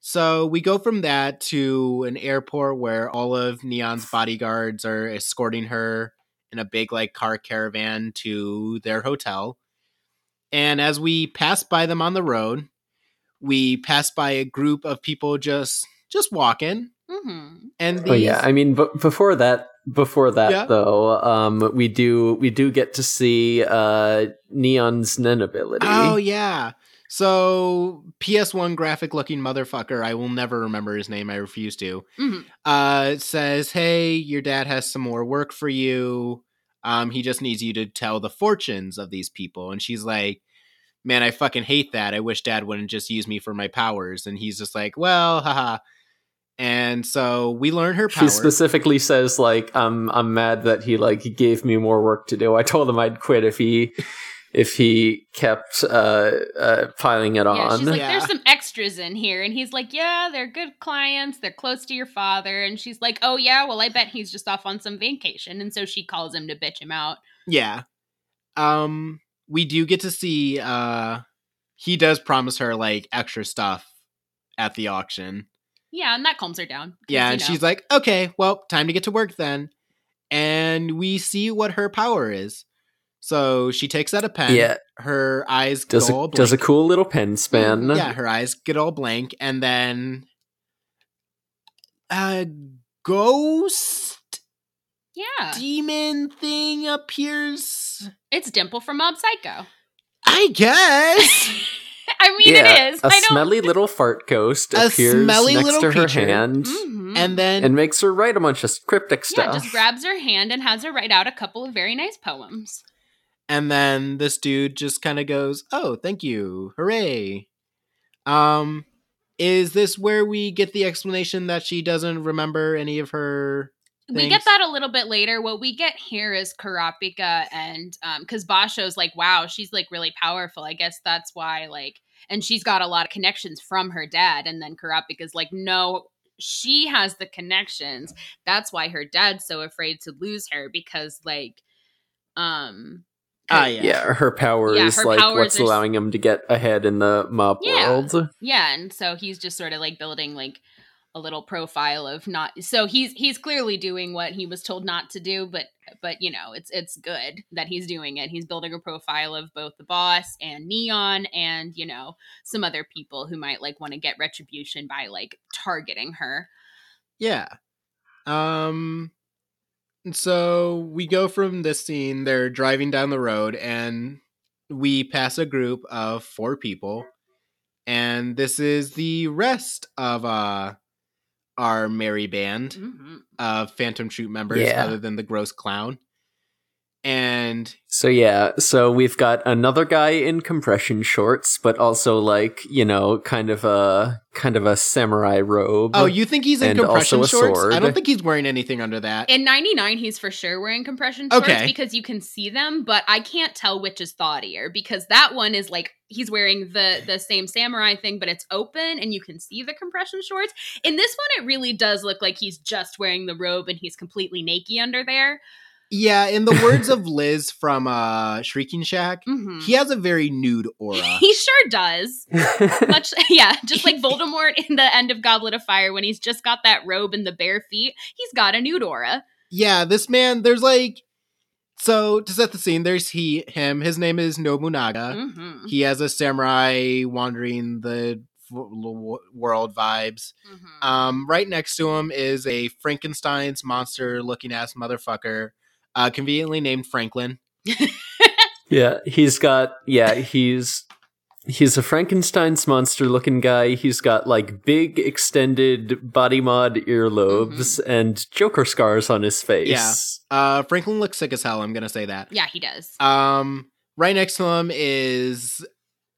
[SPEAKER 2] So we go from that to an airport where all of Neon's bodyguards are escorting her in a big like car caravan to their hotel. And as we pass by them on the road, we pass by a group of people just just walking.
[SPEAKER 3] Mhm.
[SPEAKER 2] And these,
[SPEAKER 1] Oh yeah, I mean, but before that, before that
[SPEAKER 2] Yeah.
[SPEAKER 1] though, um, we do we do get to see uh Neon's Nen ability.
[SPEAKER 2] Oh yeah. So PS1 graphic looking motherfucker, I will never remember his name. I refuse to.
[SPEAKER 3] Mhm.
[SPEAKER 2] Uh says, "Hey, your dad has some more work for you. Um he just needs you to tell the fortunes of these people." And she's like, "Man, I fucking hate that. I wish dad wouldn't just use me for my powers." And he's just like, "Well, haha." And so we learn her
[SPEAKER 1] She specifically says like, "I'm I'm mad that he like gave me more work to do. I told him I'd quit if he if he kept uh, uh piling it
[SPEAKER 3] Yeah,
[SPEAKER 1] on."
[SPEAKER 3] she's like,
[SPEAKER 2] Yeah.
[SPEAKER 3] there's some extras in here. And he's like, yeah, they're good clients. They're close to your father. And she's like, oh, yeah, well, I bet he's just off on some vacation. And so she calls him to bitch him out.
[SPEAKER 2] Yeah. Um we do get to see uh he does promise her like extra stuff at the auction.
[SPEAKER 3] Yeah, and that calms her down.
[SPEAKER 2] Yeah,
[SPEAKER 3] you
[SPEAKER 2] and
[SPEAKER 3] know.
[SPEAKER 2] she's like, "Okay, well, time to get to work then." And we see what her power is. So she takes out a pen.
[SPEAKER 1] Yeah.
[SPEAKER 2] Her eyes
[SPEAKER 1] does
[SPEAKER 2] go all
[SPEAKER 1] a, does a cool little pen span.
[SPEAKER 2] Yeah, her eyes get all blank and then a ghost
[SPEAKER 3] yeah,
[SPEAKER 2] demon thing appears.
[SPEAKER 3] it's Dimple from Mob Psycho.
[SPEAKER 2] I guess.
[SPEAKER 3] I mean,
[SPEAKER 1] Yeah,
[SPEAKER 3] it is.
[SPEAKER 1] A
[SPEAKER 3] I don't.
[SPEAKER 1] smelly little fart ghost
[SPEAKER 2] A
[SPEAKER 1] appears
[SPEAKER 2] smelly
[SPEAKER 1] next
[SPEAKER 2] little
[SPEAKER 1] to her
[SPEAKER 2] creature.
[SPEAKER 1] hand
[SPEAKER 3] Mhm.
[SPEAKER 2] and then
[SPEAKER 1] and makes her write a bunch of cryptic stuff.
[SPEAKER 3] yeah,
[SPEAKER 1] stuff.
[SPEAKER 3] just grabs her hand and has her write out a couple of very nice poems.
[SPEAKER 2] And then this dude just kind of goes, "Oh, thank you. Hooray." Um is this where we get the explanation that she doesn't remember any of her
[SPEAKER 3] We get that a little bit later. What we get here is Kurapika and um because Basho's like, wow, she's like really powerful. I guess that's why like and she's got a lot of connections from her dad. And then Kurapika's like, no, she has the connections. That's why her dad's so afraid to lose her because like um
[SPEAKER 2] Ah, yeah.
[SPEAKER 1] yeah, her power
[SPEAKER 3] Yeah,
[SPEAKER 1] is
[SPEAKER 3] her
[SPEAKER 1] like what's
[SPEAKER 3] are s-
[SPEAKER 1] allowing him to get ahead in the mob
[SPEAKER 3] Yeah.
[SPEAKER 1] world.
[SPEAKER 3] Yeah, and so he's just sort of like building like a little profile of not so he's he's clearly doing what he was told not to do, but but you know, it's it's good that he's doing it. He's building a profile of both the boss and Neon and, you know, some other people who might like want to get retribution by like targeting her.
[SPEAKER 2] Yeah. Um and so we go from this scene, they're driving down the road and we pass a group of four people. And this is the rest of uh our merry band
[SPEAKER 3] Mhm.
[SPEAKER 2] of Phantom Troop members
[SPEAKER 1] Yeah.
[SPEAKER 2] other than the gross clown. And
[SPEAKER 1] So yeah, so we've got another guy in compression shorts, but also like you know, kind of a kind of a samurai robe.
[SPEAKER 2] oh, you think he's in
[SPEAKER 1] And
[SPEAKER 2] compression
[SPEAKER 1] also a
[SPEAKER 2] shorts? I don't think he's wearing anything under that.
[SPEAKER 3] In 99, he's for sure wearing compression shorts
[SPEAKER 2] Okay.
[SPEAKER 3] because you can see them, but I can't tell which is thoughtier because that one is like he's wearing the the same samurai thing, but it's open and you can see the compression shorts. In this one, it really does look like he's just wearing the robe and he's completely naked under there.
[SPEAKER 2] Yeah, in the words of Liz from uh Shrieking Shack,
[SPEAKER 3] Mhm.
[SPEAKER 2] he has a very nude aura.
[SPEAKER 3] He sure does. Much, yeah, just like Voldemort in the end of Goblet of Fire when he's just got that robe and the bare feet. He's got a nude aura.
[SPEAKER 2] yeah, this man, there's like so to set the scene, there's he him. His name is Nobunaga.
[SPEAKER 3] hmm
[SPEAKER 2] He has a samurai wandering the w- w- world vibes.
[SPEAKER 3] hmm
[SPEAKER 2] Um, right next to him is a Frankenstein's monster looking ass motherfucker, uh, conveniently named Franklin.
[SPEAKER 1] yeah, he's got yeah, he's he's a Frankenstein's monster looking guy. He's got like big extended body mod earlobes
[SPEAKER 3] Mm-hmm.
[SPEAKER 1] and Joker scars on his face.
[SPEAKER 2] Uh, Franklin looks sick as hell. I'm gonna say that.
[SPEAKER 3] Yeah, he does.
[SPEAKER 2] Um, right next to him is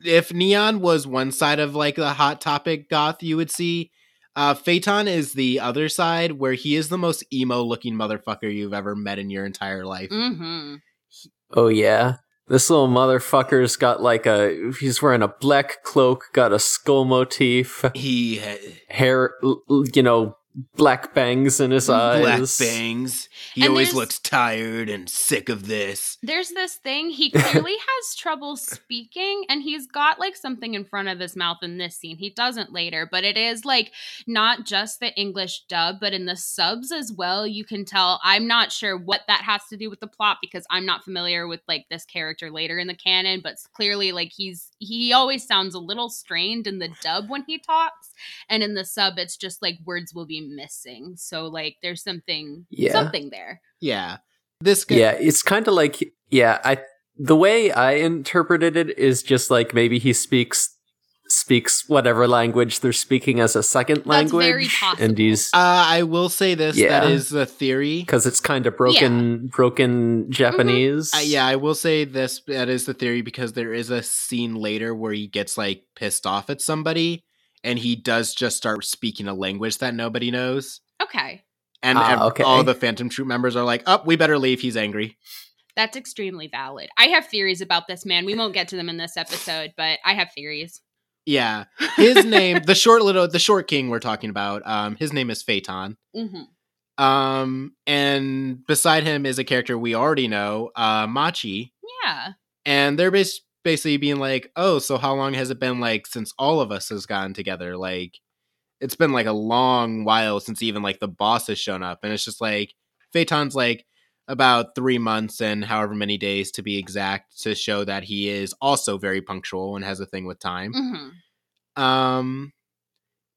[SPEAKER 2] if Neon was one side of like the hot topic goth, you would see. Uh, Feitan is the other side, where he is the most emo looking motherfucker you've ever met in your entire life.
[SPEAKER 3] hmm
[SPEAKER 1] Oh yeah. This little motherfucker's got like a he's wearing a black cloak, got a skull motif,
[SPEAKER 2] He had
[SPEAKER 1] hair l- l- you know, black bangs in his eyes.
[SPEAKER 2] black bangs. He
[SPEAKER 3] And
[SPEAKER 2] always looks tired and sick of this.
[SPEAKER 3] There's this thing. He clearly has trouble speaking, and he's got like something in front of his mouth in this scene. He doesn't later, but it is like not just the English dub, but in the subs as well. You can tell. I'm not sure what that has to do with the plot because I'm not familiar with like this character later in the canon, but clearly like he's he always sounds a little strained in the dub when he talks, and in the sub, it's just like words will be missing. So like there's something
[SPEAKER 1] Yeah.
[SPEAKER 3] something there.
[SPEAKER 2] Yeah, this guy.
[SPEAKER 1] Yeah, it's kind of like yeah, I the way I interpreted it is just like maybe he speaks speaks whatever language they're speaking as a second
[SPEAKER 3] That's very
[SPEAKER 1] language
[SPEAKER 3] possible.
[SPEAKER 1] and he's
[SPEAKER 2] Uh, I will say this. That
[SPEAKER 1] Yeah.
[SPEAKER 2] is the theory.
[SPEAKER 1] because it's kind of broken broken Japanese.
[SPEAKER 2] Uh, yeah, I will say this. That is the theory because there is a scene later where he gets like pissed off at somebody, and he does just start speaking a language that nobody knows.
[SPEAKER 3] Okay.
[SPEAKER 2] And
[SPEAKER 1] Ah,
[SPEAKER 2] ev-
[SPEAKER 1] okay.
[SPEAKER 2] all the Phantom Troop members are like, "Up, we better leave. He's angry."
[SPEAKER 3] That's extremely valid. I have theories about this man. We won't get to them in this episode, but I have theories.
[SPEAKER 2] Yeah, his name, the short little, the short king we're talking about. Um, his name is Feitan.
[SPEAKER 3] hmm
[SPEAKER 2] Um, and beside him is a character we already know, uh, Machi.
[SPEAKER 3] Yeah.
[SPEAKER 2] and they're bas- basically being like, "Oh, so how long has it been like since all of us has gotten together? Like, it's been like a long while since even like the boss has shown up." And it's just like Feitan's like about three months and however many days to be exact to show that he is also very punctual and has a thing with time.
[SPEAKER 3] hmm
[SPEAKER 2] Um,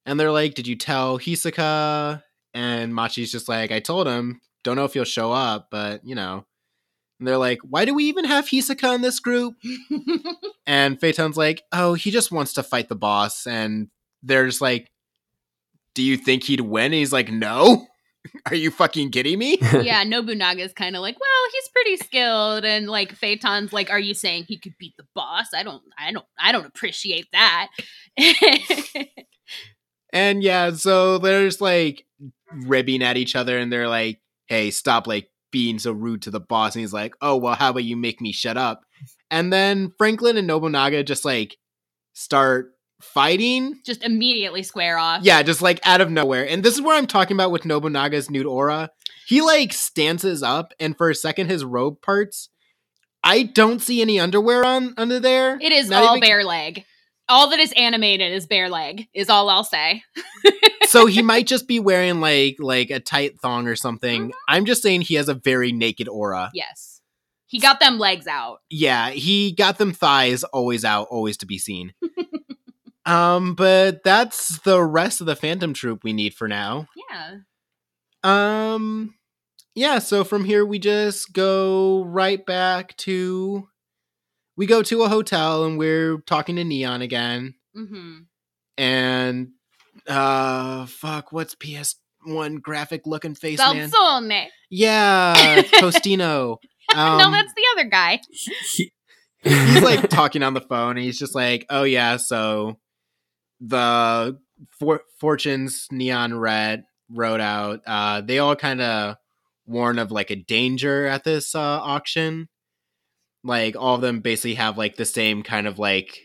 [SPEAKER 2] and they're like, "Did you tell Hisoka?" And Machi's just like, "I told him. Don't know if he'll show up, but you know." And they're like, "Why do we even have Hisoka in this group?" And Phaeton's like, "Oh, he just wants to fight the boss." And they're just like, "Do you think he'd win?" And he's like, "No." Are you fucking kidding me?
[SPEAKER 3] yeah, Nobunaga's kind of like, well, he's pretty skilled, and like Feitan's like, are you saying he could beat the boss? I don't, I don't, I don't appreciate that.
[SPEAKER 2] And yeah, so they're just like ribbing at each other and they're like, hey, stop like being so rude to the boss. And he's like, oh, well, how about you make me shut up? And then Franklin and Nobunaga just like start fighting.
[SPEAKER 3] Just immediately square off.
[SPEAKER 2] Yeah, just like out of nowhere. And this is where I'm talking about with Nobunaga's nude aura. He like stances up and for a second his robe parts I don't see any underwear on under there.
[SPEAKER 3] It is
[SPEAKER 2] Not
[SPEAKER 3] all
[SPEAKER 2] even-
[SPEAKER 3] bare leg. All that is animated is bare leg. Is all I'll say.
[SPEAKER 2] so he might just be wearing like like a tight thong or something.
[SPEAKER 3] Mm-hmm.
[SPEAKER 2] I'm just saying he has a very naked aura.
[SPEAKER 3] Yes, he got them legs out.
[SPEAKER 2] Yeah, he got them thighs always out, always to be seen. um, but that's the rest of the Phantom Troop we need for now.
[SPEAKER 3] Yeah.
[SPEAKER 2] Um, yeah. So from here we just go right back to. We go to a hotel and we're talking to Neon again.
[SPEAKER 3] Mm-hmm.
[SPEAKER 2] and uh fuck what's ps1 graphic looking face man
[SPEAKER 3] Salzone.
[SPEAKER 2] yeah tostino um,
[SPEAKER 3] no, that's the other guy.
[SPEAKER 2] he's like talking on the phone and he's just like oh yeah so the For- fortunes neon red wrote out uh they all kind of warn of like a danger at this uh auction like all of them basically have like the same kind of like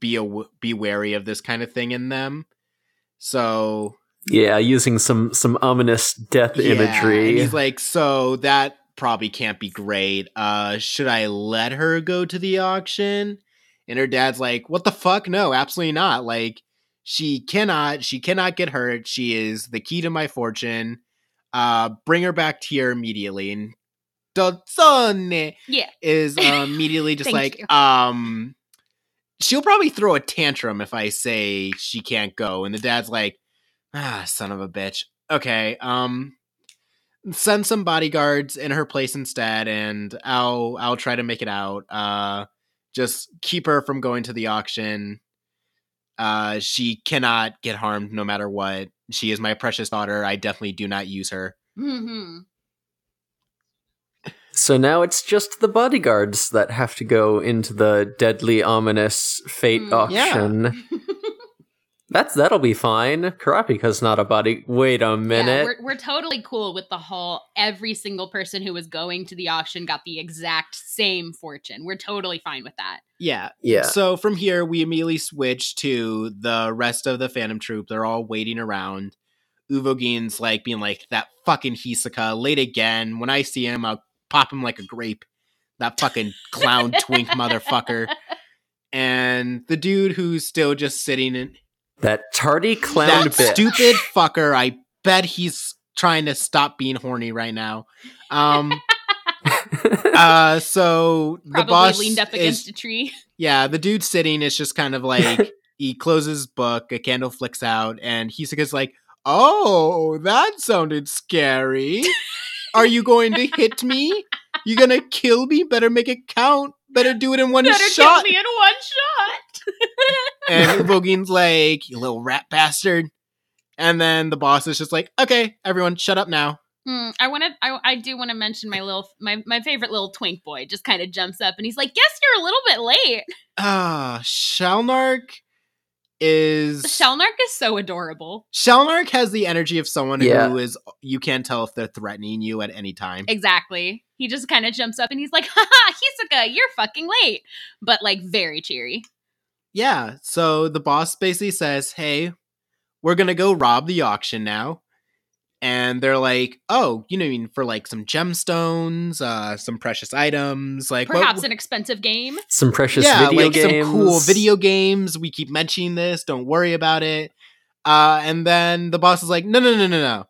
[SPEAKER 2] be a be wary of this kind of thing in them so
[SPEAKER 1] Yeah, using some some ominous death
[SPEAKER 2] Yeah,
[SPEAKER 1] imagery.
[SPEAKER 2] and he's like, so that probably can't be great. Uh, should I let her go to the auction? And her dad's like, what the fuck? No, absolutely not. Like, she cannot, she cannot get hurt. She is the key to my fortune. Uh, bring her back here immediately. And Dotsone
[SPEAKER 3] Yeah.
[SPEAKER 2] is uh, immediately just like,
[SPEAKER 3] you.
[SPEAKER 2] um, she'll probably throw a tantrum if I say she can't go. And the dad's like, ah, son of a bitch. Okay, um, send some bodyguards in her place instead, and I'll I'll try to make it out. Uh, just keep her from going to the auction. Uh, she cannot get harmed no matter what. She is my precious daughter. I definitely do not use her.
[SPEAKER 3] Mm-hmm.
[SPEAKER 1] So now it's just the bodyguards that have to go into the deadly ominous fate
[SPEAKER 3] Mm.
[SPEAKER 2] Yeah.
[SPEAKER 1] auction. That's that'll be fine. Kurapika's not a body. Wait a
[SPEAKER 3] Yeah,
[SPEAKER 1] minute.
[SPEAKER 3] we're, we're totally cool with the whole every single person who was going to the auction got the exact same fortune. We're totally fine with that.
[SPEAKER 2] Yeah,
[SPEAKER 1] yeah.
[SPEAKER 2] So from here, we immediately switch to the rest of the Phantom Troop. They're all waiting around. Uvogin's like being like, that fucking Hisoka, late again. When I see him, I'll pop him like a grape. That fucking clown twink motherfucker. And the dude who's still just sitting in
[SPEAKER 1] That tardy clown
[SPEAKER 2] that
[SPEAKER 1] bitch.
[SPEAKER 2] stupid fucker, I bet he's trying to stop being horny right now. Um uh so the boss
[SPEAKER 3] leaned up
[SPEAKER 2] is
[SPEAKER 3] against a tree.
[SPEAKER 2] yeah, the dude sitting is just kind of like he closes book, a candle flicks out, and Hisoka's like, "Oh, that sounded scary. Are you going to hit me? You're gonna kill me? Better make it count. Better do it in one
[SPEAKER 3] Better
[SPEAKER 2] shot."
[SPEAKER 3] Better kill me in one shot.
[SPEAKER 2] And Uvogin's like, "You little rat bastard." And then the boss is just like, "Okay, everyone, shut up now."
[SPEAKER 3] Hmm, I want to. I, I do want to mention my little, my my favorite little twink boy. Just kind of jumps up and he's like, "Guess you're a little bit late."
[SPEAKER 2] Ah, Shalnark is
[SPEAKER 3] Shalnark is so adorable.
[SPEAKER 2] Shalnark has the energy of someone
[SPEAKER 1] Yeah.
[SPEAKER 2] who is you can't tell if they're threatening you at any time.
[SPEAKER 3] Exactly. He just kind of jumps up and he's like, "Haha, Hisoka, you're fucking late," but like very cheery.
[SPEAKER 2] Yeah, so the boss basically says, "Hey, we're gonna go rob the auction now," and they're like, "Oh, you know, I mean for like some gemstones, uh, some precious items, like what-
[SPEAKER 3] Perhaps an expensive game.
[SPEAKER 1] some precious
[SPEAKER 2] yeah,
[SPEAKER 1] video
[SPEAKER 2] like
[SPEAKER 1] games.
[SPEAKER 2] some cool video games. We keep mentioning this. Don't worry about it." Uh, and then the boss is like, "No, no, no, no, no.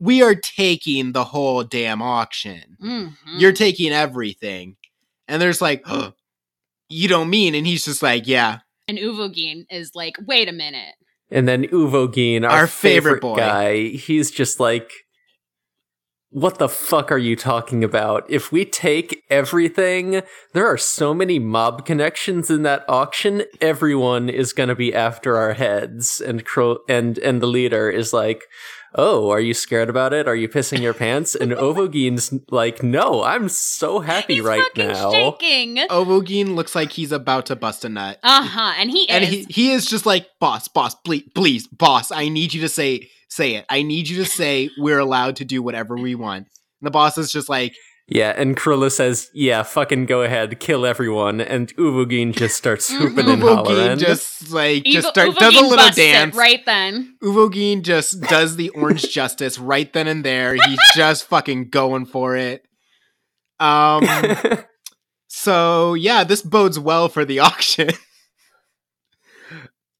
[SPEAKER 2] We are taking the whole damn auction.
[SPEAKER 3] Mhm.
[SPEAKER 2] You're taking everything." And there's like, "You don't mean?" And he's just like, "Yeah."
[SPEAKER 3] And Uvogin is like, "Wait a minute."
[SPEAKER 1] And then Uvogin, our,
[SPEAKER 2] Our favorite
[SPEAKER 1] favorite,
[SPEAKER 2] boy.
[SPEAKER 1] guy, he's just like, what the fuck are you talking about? If we take everything, there are so many mob connections in that auction. Everyone is going to be after our heads. And Cro- and and the leader is like, "Oh, are you scared about it? Are you pissing your pants?" And Uvogin's like, "No, I'm so happy
[SPEAKER 3] He's
[SPEAKER 1] right
[SPEAKER 3] fucking
[SPEAKER 1] now."
[SPEAKER 3] shaking.
[SPEAKER 2] Uvogin looks like he's about to bust a nut.
[SPEAKER 3] Uh huh. And he
[SPEAKER 2] and
[SPEAKER 3] is.
[SPEAKER 2] he, he is just like, boss, boss, please, please, boss, I need you to say say it. I need you to say we're allowed to do whatever we want. And the boss is just like,
[SPEAKER 1] Yeah, and Chrollo says, "Yeah, fucking go ahead, kill everyone." And Uvogin just starts whooping and
[SPEAKER 2] Uvogin
[SPEAKER 1] hollering.
[SPEAKER 2] just like just
[SPEAKER 3] Uvo-
[SPEAKER 2] start, does a little dance.
[SPEAKER 3] right then.
[SPEAKER 2] Uvogin just does the orange justice right then and there. He's just fucking going for it. Um So yeah, this bodes well for the auction.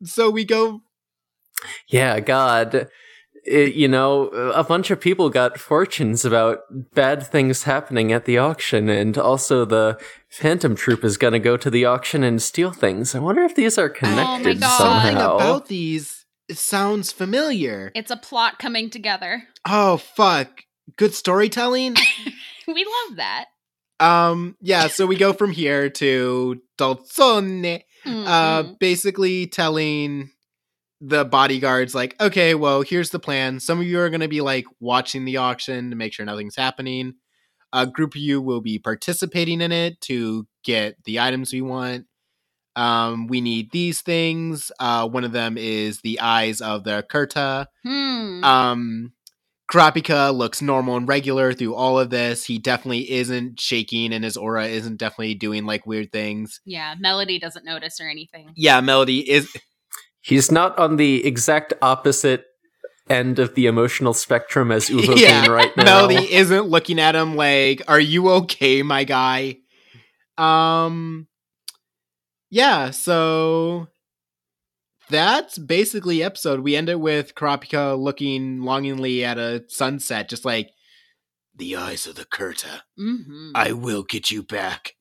[SPEAKER 2] so we go
[SPEAKER 1] Yeah, God. It, you know, a bunch of people got fortunes about bad things happening at the auction, and also the Phantom Troop is going to go to the auction and steal things. I wonder if these are connected
[SPEAKER 3] God.
[SPEAKER 2] something
[SPEAKER 1] somehow.
[SPEAKER 2] about these it sounds familiar.
[SPEAKER 3] It's a plot coming together.
[SPEAKER 2] Oh fuck. Good storytelling?
[SPEAKER 3] We love that.
[SPEAKER 2] um yeah, so we go from here to Dalzollene uh
[SPEAKER 3] Mhm.
[SPEAKER 2] basically telling the bodyguards like okay well here's the plan some of you are going to be like watching the auction to make sure nothing's happening a group of you will be participating in it to get the items we want um we need these things uh one of them is the eyes of the kurta
[SPEAKER 3] Hmm.
[SPEAKER 2] um Kurapika looks normal and regular through all of this. He definitely isn't shaking and his aura isn't definitely doing like weird things.
[SPEAKER 3] yeah, Melody doesn't notice or anything.
[SPEAKER 2] Yeah, Melody is
[SPEAKER 1] He's not on the exact opposite end of the emotional spectrum as Uvo
[SPEAKER 2] Yeah,
[SPEAKER 1] Kane right now.
[SPEAKER 2] Melody isn't looking at him like, "Are you okay, my guy?" Um Yeah, so that's basically episode. We end it with Kurapika looking longingly at a sunset just like the eyes of the Kurta.
[SPEAKER 3] hmm
[SPEAKER 2] I will get you back.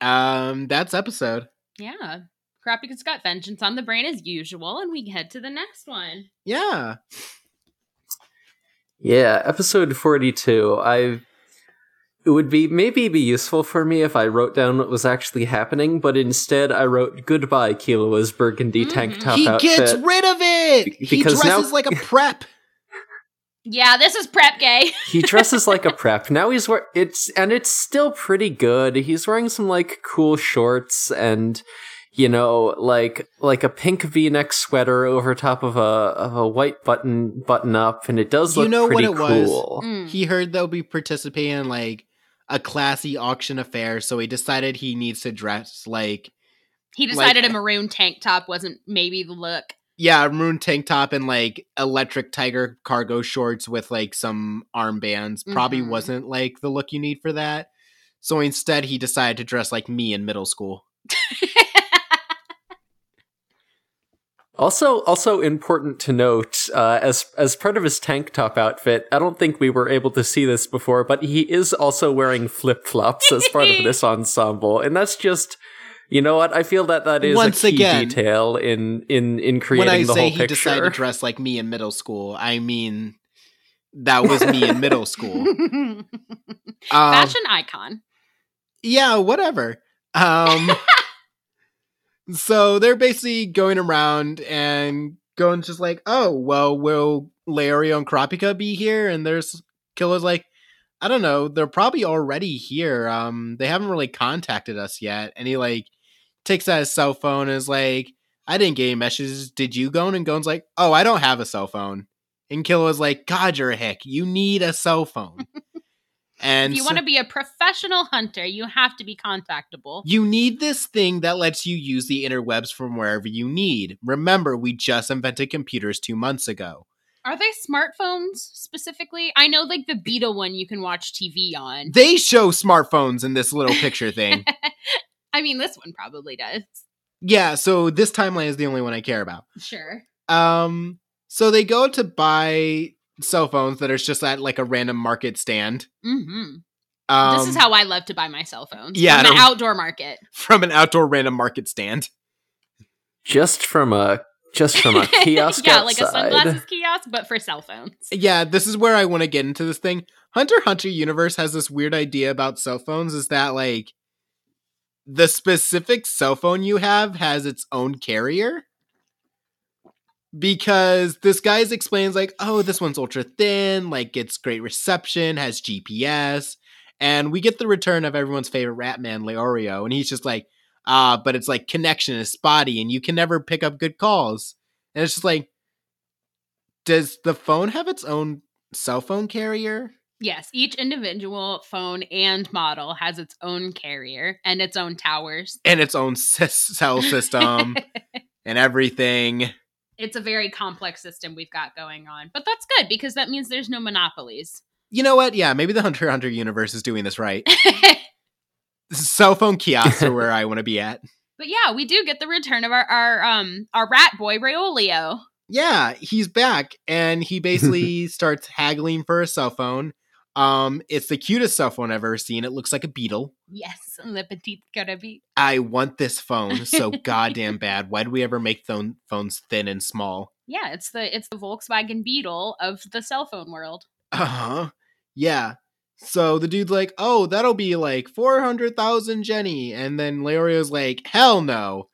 [SPEAKER 2] Um that's episode.
[SPEAKER 3] yeah. Kurapika's got vengeance on the brain as usual, and we head to the next one.
[SPEAKER 2] Yeah.
[SPEAKER 1] Yeah, episode 42. I it would be maybe be useful for me if I wrote down what was actually happening, but instead I wrote goodbye Killua's burgundy tank
[SPEAKER 3] Mhm.
[SPEAKER 1] top
[SPEAKER 2] he
[SPEAKER 1] outfit.
[SPEAKER 2] gets rid of it.
[SPEAKER 1] Be-
[SPEAKER 2] He
[SPEAKER 1] because now-
[SPEAKER 2] dresses like a prep.
[SPEAKER 3] Yeah, this is prep gay.
[SPEAKER 1] he dresses like a prep. Now he's wear it's and it's still pretty good. He's wearing some like cool shorts and you know like like a pink V-neck sweater over top of a of a white button button up and it does
[SPEAKER 2] You
[SPEAKER 1] look
[SPEAKER 2] know what
[SPEAKER 1] pretty
[SPEAKER 2] it was?
[SPEAKER 1] cool.
[SPEAKER 3] Mm.
[SPEAKER 2] He heard they'll be participating in like a classy auction affair, so he decided he needs to dress like
[SPEAKER 3] He
[SPEAKER 2] Like-
[SPEAKER 3] decided a maroon tank top wasn't maybe the look.
[SPEAKER 2] yeah, a maroon tank top and like electric tiger cargo shorts with like some armbands. Probably
[SPEAKER 3] Mhm.
[SPEAKER 2] wasn't like the look you need for that. So instead, he decided to dress like me in middle school.
[SPEAKER 1] Also, also important to note, uh, as as part of his tank top outfit, I don't think we were able to see this before, but he is also wearing flip flops as part of this ensemble, and that's just, you know what? I feel that that is
[SPEAKER 2] Once
[SPEAKER 1] a key
[SPEAKER 2] again,
[SPEAKER 1] detail in in in creating
[SPEAKER 2] when I
[SPEAKER 1] the
[SPEAKER 2] say
[SPEAKER 1] whole
[SPEAKER 2] he
[SPEAKER 1] picture.
[SPEAKER 2] decided to dress like me in middle school, I mean that was me in middle school. Um,
[SPEAKER 3] Fashion icon.
[SPEAKER 2] yeah, whatever. Um, so they're basically going around and going just like, oh, well, will Leorio and Kurapika be here? And there's Killua's like, I don't know. They're probably already here. Um, they haven't really contacted us yet. And he like takes out his cell phone and is like, I didn't get any messages. Did you, Gon? And Gon's like, oh, I don't have a cell phone. And Killua was like, God, you're a hick. You need a cell phone. and
[SPEAKER 3] if you
[SPEAKER 2] so-
[SPEAKER 3] want to be a professional hunter, you have to be contactable.
[SPEAKER 2] You need this thing that lets you use the interwebs from wherever you need. Remember, we just invented computers two months ago.
[SPEAKER 3] Are they smartphones specifically? I know like the Beta one you can watch TV on.
[SPEAKER 2] They show smartphones in this little picture thing.
[SPEAKER 3] I mean, this one probably does.
[SPEAKER 2] yeah, so this timeline is the only one I care about.
[SPEAKER 3] Sure.
[SPEAKER 2] Um, so they go to buy cell phones that are just at like a random market stand.
[SPEAKER 3] hmm
[SPEAKER 2] Um,
[SPEAKER 3] this is how I love to buy my cell phones.
[SPEAKER 2] yeah,
[SPEAKER 3] from an outdoor market.
[SPEAKER 2] from an outdoor random market stand.
[SPEAKER 1] just from a just from a kiosk
[SPEAKER 3] yeah,
[SPEAKER 1] outside.
[SPEAKER 3] like a sunglasses kiosk, but for cell phones.
[SPEAKER 2] Yeah, this is where I want to get into this thing. Hunter Hunter universe has this weird idea about cell phones is that like the specific cell phone you have has its own carrier. Because this guy's explains like, "Oh, this one's ultra thin, like gets great reception, has GPS." And we get the return of everyone's favorite rat man, Leorio, and he's just like, "Ah, but it's like connection is spotty and you can never pick up good calls." And it's just like does the phone have its own cell phone carrier?
[SPEAKER 3] Yes, each individual phone and model has its own carrier and its own towers.
[SPEAKER 2] And its own cell system and everything.
[SPEAKER 3] It's a very complex system we've got going on. But that's good because that means there's no monopolies.
[SPEAKER 2] You know what? Yeah, maybe the Hunter Hunter universe is doing this right. cell phone kiosks are where I want to be at.
[SPEAKER 3] But yeah, we do get the return of our our um our rat boy Raolio.
[SPEAKER 2] Yeah, he's back and he basically starts haggling for a cell phone. Um, it's the cutest cell phone I've ever seen. It looks like a beetle.
[SPEAKER 3] Yes, le petit carabie.
[SPEAKER 2] I want this phone so goddamn bad. Why do we ever make phone phones thin and small?
[SPEAKER 3] Yeah, it's the it's the Volkswagen Beetle of the cell phone world.
[SPEAKER 2] Uh huh. Yeah. So the dude's like, "Oh, that'll be like four hundred thousand Jenny," and then Leorio's like, "Hell no,"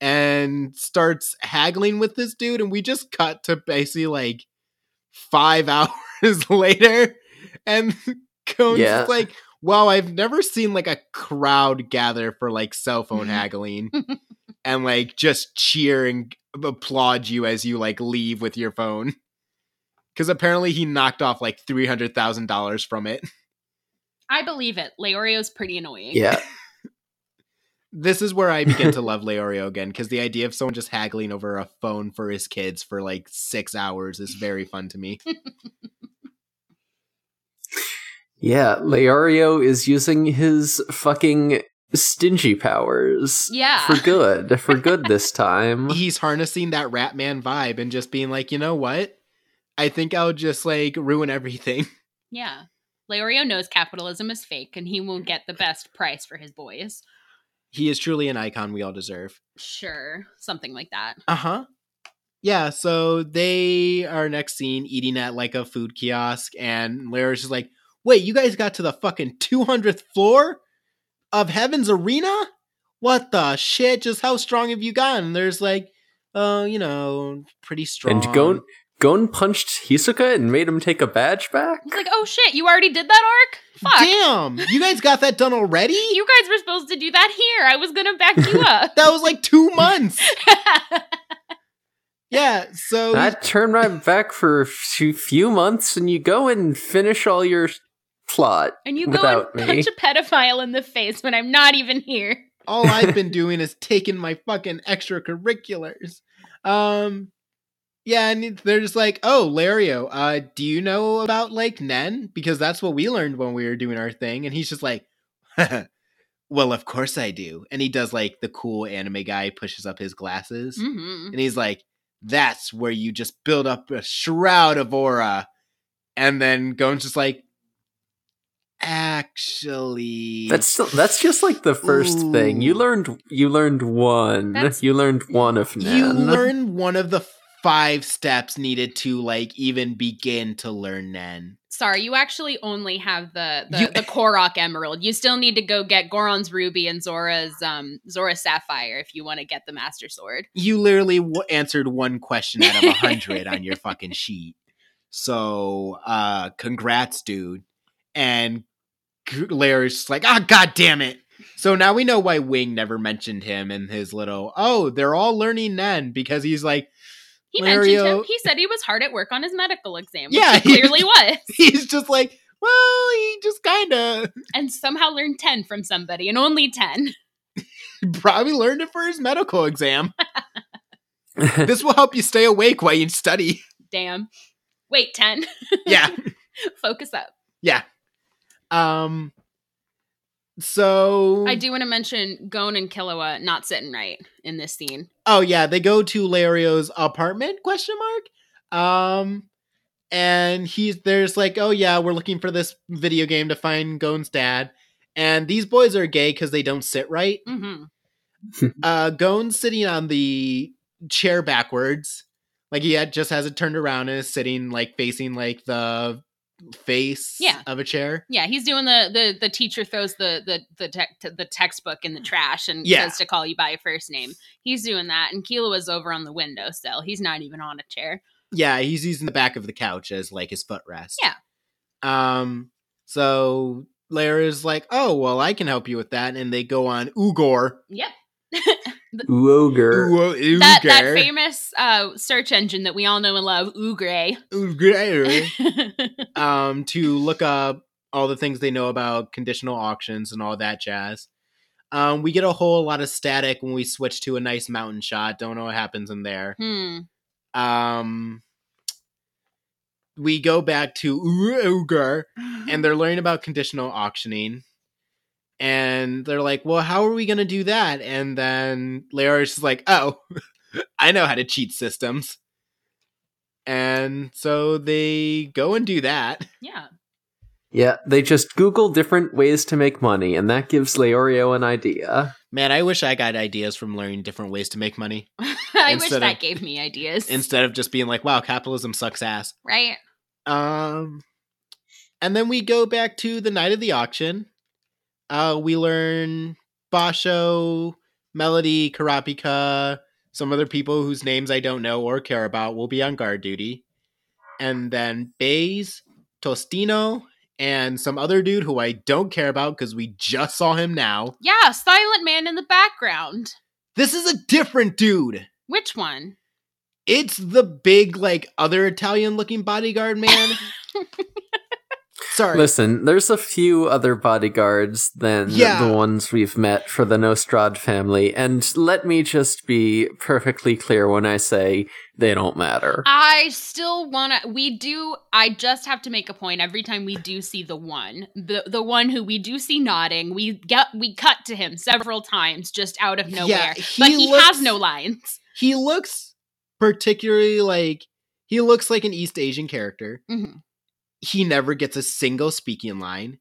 [SPEAKER 2] and starts haggling with this dude, and we just cut to basically like five hours later, and Cone's
[SPEAKER 1] Yeah.
[SPEAKER 2] just like, "Wow, I've never seen like a crowd gather for like cell phone mm-hmm. haggling." and like just cheer and applaud you as you like leave with your phone. Because apparently he knocked off like three hundred thousand dollars from it.
[SPEAKER 3] I believe it. Leorio's pretty annoying.
[SPEAKER 1] Yeah.
[SPEAKER 2] This is where I begin to love Leorio again because the idea of someone just haggling over a phone for his kids for like six hours is very fun to me.
[SPEAKER 1] Yeah, Leorio is using his fucking stingy powers.
[SPEAKER 3] Yeah.
[SPEAKER 1] For good. For good this time.
[SPEAKER 2] He's harnessing that Ratman vibe and just being like, you know what? I think I'll just like ruin everything.
[SPEAKER 3] Yeah. Leorio knows capitalism is fake and he won't get the best price for his boys.
[SPEAKER 2] He is truly an icon we all deserve.
[SPEAKER 3] Sure. Something like that.
[SPEAKER 2] Uh huh. Yeah, so they are next seen eating at like a food kiosk, and Larry's just like, wait, you guys got to the fucking 200th floor of Heaven's Arena? What the shit? Just how strong have you gotten? There's like, uh, you know, pretty strong.
[SPEAKER 1] And Gon Gon punched Hisoka and made him take a badge back?
[SPEAKER 3] He's like, oh shit, you already did that arc? Fuck.
[SPEAKER 2] Damn, you guys got that done already?
[SPEAKER 3] You guys were supposed to do that here. I was gonna back you up.
[SPEAKER 2] that was like two months. Yeah, so
[SPEAKER 1] I turn my back for a few few months and you go and finish all your plot
[SPEAKER 3] and you go
[SPEAKER 1] without
[SPEAKER 3] and
[SPEAKER 1] me.
[SPEAKER 3] punch a pedophile in the face when I'm not even here.
[SPEAKER 2] all I've been doing is taking my fucking extracurriculars. Um, yeah, and they're just like, "Oh, Lario, uh, do you know about like Nen? Because that's what we learned when we were doing our thing." And he's just like, "Well, of course I do." And he does like the cool anime guy pushes up his glasses,
[SPEAKER 3] hmm
[SPEAKER 2] and he's like, "That's where you just build up a shroud of aura." And then Gon's just like, "Actually,
[SPEAKER 1] That's still, that's just like the first thing. You learned you learned one.
[SPEAKER 3] That's-
[SPEAKER 1] you learned one of Nen.
[SPEAKER 2] you learn one of the five steps needed to like even begin to learn Nen.
[SPEAKER 3] Sorry, you actually only have the the,
[SPEAKER 2] You-
[SPEAKER 3] the Korok Emerald. You still need to go get Goron's Ruby and Zora's um Zora's Sapphire if you want to get the Master Sword.
[SPEAKER 2] You literally w- answered one question out of a hundred on your fucking sheet. So, uh, congrats, dude. And G- Larry's just like, ah, god damn it. So now we know why Wing never mentioned him in his little, oh, they're all learning Nen because he's like,
[SPEAKER 3] He mentioned him. He said he was hard at work on his medical exam. Which
[SPEAKER 2] Yeah,
[SPEAKER 3] he
[SPEAKER 2] he-
[SPEAKER 3] clearly was,
[SPEAKER 2] he's just like, well, he just kind of
[SPEAKER 3] and somehow learned ten from somebody, and only ten.
[SPEAKER 2] probably learned it for his medical exam. this will help you stay awake while you study.
[SPEAKER 3] Damn. Wait, ten.
[SPEAKER 2] Yeah.
[SPEAKER 3] Focus up.
[SPEAKER 2] Yeah. Um so
[SPEAKER 3] I do want to mention Gon and Killua not sitting right in this scene.
[SPEAKER 2] Oh yeah, they go to Lario's apartment question mark. Um and he's there's like, "Oh yeah, we're looking for this video game to find Gon's dad." And these boys are gay cuz they don't sit right.
[SPEAKER 3] hmm
[SPEAKER 2] Uh Gon's sitting on the chair backwards. Like he had, just has it turned around and is sitting like facing like the face
[SPEAKER 3] Yeah.
[SPEAKER 2] of a chair.
[SPEAKER 3] Yeah, he's doing the the the teacher throws the the the tech the textbook in the trash and
[SPEAKER 2] Yeah.
[SPEAKER 3] says to call you by your first name. He's doing that, and Killua's over on the window still. He's not even on a chair.
[SPEAKER 2] Yeah, he's using the back of the couch as like his footrest.
[SPEAKER 3] Yeah.
[SPEAKER 2] Um. So Lara's like, "Oh, well, I can help you with that," and they go on Ugor.
[SPEAKER 3] Yep.
[SPEAKER 1] Uoger.
[SPEAKER 2] Uo-
[SPEAKER 3] that that famous uh, search engine that we all know and love, Oogray.
[SPEAKER 2] Ugor. um, to look up all the things they know about conditional auctions and all that jazz. Um, we get a whole lot of static when we switch to a nice mountain shot. Don't know what happens in there.
[SPEAKER 3] hmm.
[SPEAKER 2] Um, we go back to Ugar, and they're learning about conditional auctioning. And they're like, well, how are we going to do that? And then Leorio's just like, oh, I know how to cheat systems. And so they go and do that.
[SPEAKER 3] Yeah.
[SPEAKER 1] Yeah, they just Google different ways to make money, and that gives Leorio an idea.
[SPEAKER 2] Man, I wish I got ideas from learning different ways to make money
[SPEAKER 3] I wish that
[SPEAKER 2] of-
[SPEAKER 3] gave me ideas.
[SPEAKER 2] instead of just being like, wow, capitalism sucks ass.
[SPEAKER 3] right?
[SPEAKER 2] Um, and then we go back to the night of the auction. Uh, we learn Basho, Melody, Kurapika, some other people whose names I don't know or care about will be on guard duty. And then Baze, Tostino, and some other dude who I don't care about because we just saw him now.
[SPEAKER 3] Yeah, silent man in the background.
[SPEAKER 2] This is a different dude.
[SPEAKER 3] Which one?
[SPEAKER 2] It's the big, like, other Italian looking bodyguard man. Sorry.
[SPEAKER 1] Listen, there's a few other bodyguards than
[SPEAKER 2] Yeah.
[SPEAKER 1] the ones we've met for the Nostrad family, and let me just be perfectly clear when I say they don't matter.
[SPEAKER 3] I still want to. We do. I just have to make a point every time we do see the one, the the one who we do see nodding. We get we cut to him several times just out of nowhere, but he
[SPEAKER 2] looks-
[SPEAKER 3] has no lines.
[SPEAKER 2] He looks particularly like he looks like an East Asian character.
[SPEAKER 3] Mhm.
[SPEAKER 2] He never gets a single speaking line.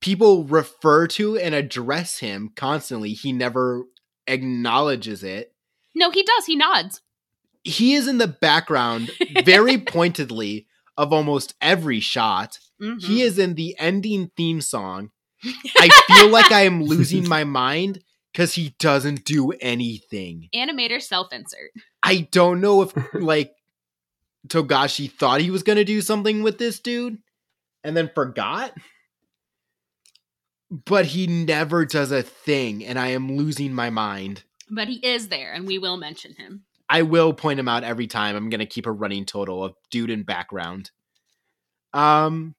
[SPEAKER 2] People refer to and address him constantly. He never acknowledges it.
[SPEAKER 3] No, he does. He nods.
[SPEAKER 2] He is in the background very pointedly of almost every shot.
[SPEAKER 3] Mhm.
[SPEAKER 2] He is in the ending theme song. I feel like I am losing my mind because he doesn't do anything.
[SPEAKER 3] Animator self insert.
[SPEAKER 2] I don't know if like Togashi thought he was gonna do something with this dude and then forgot. But he never does a thing, and I am losing my mind.
[SPEAKER 3] But he is there, and we will mention him.
[SPEAKER 2] I will point him out every time. I'm gonna keep a running total of dude in background. Um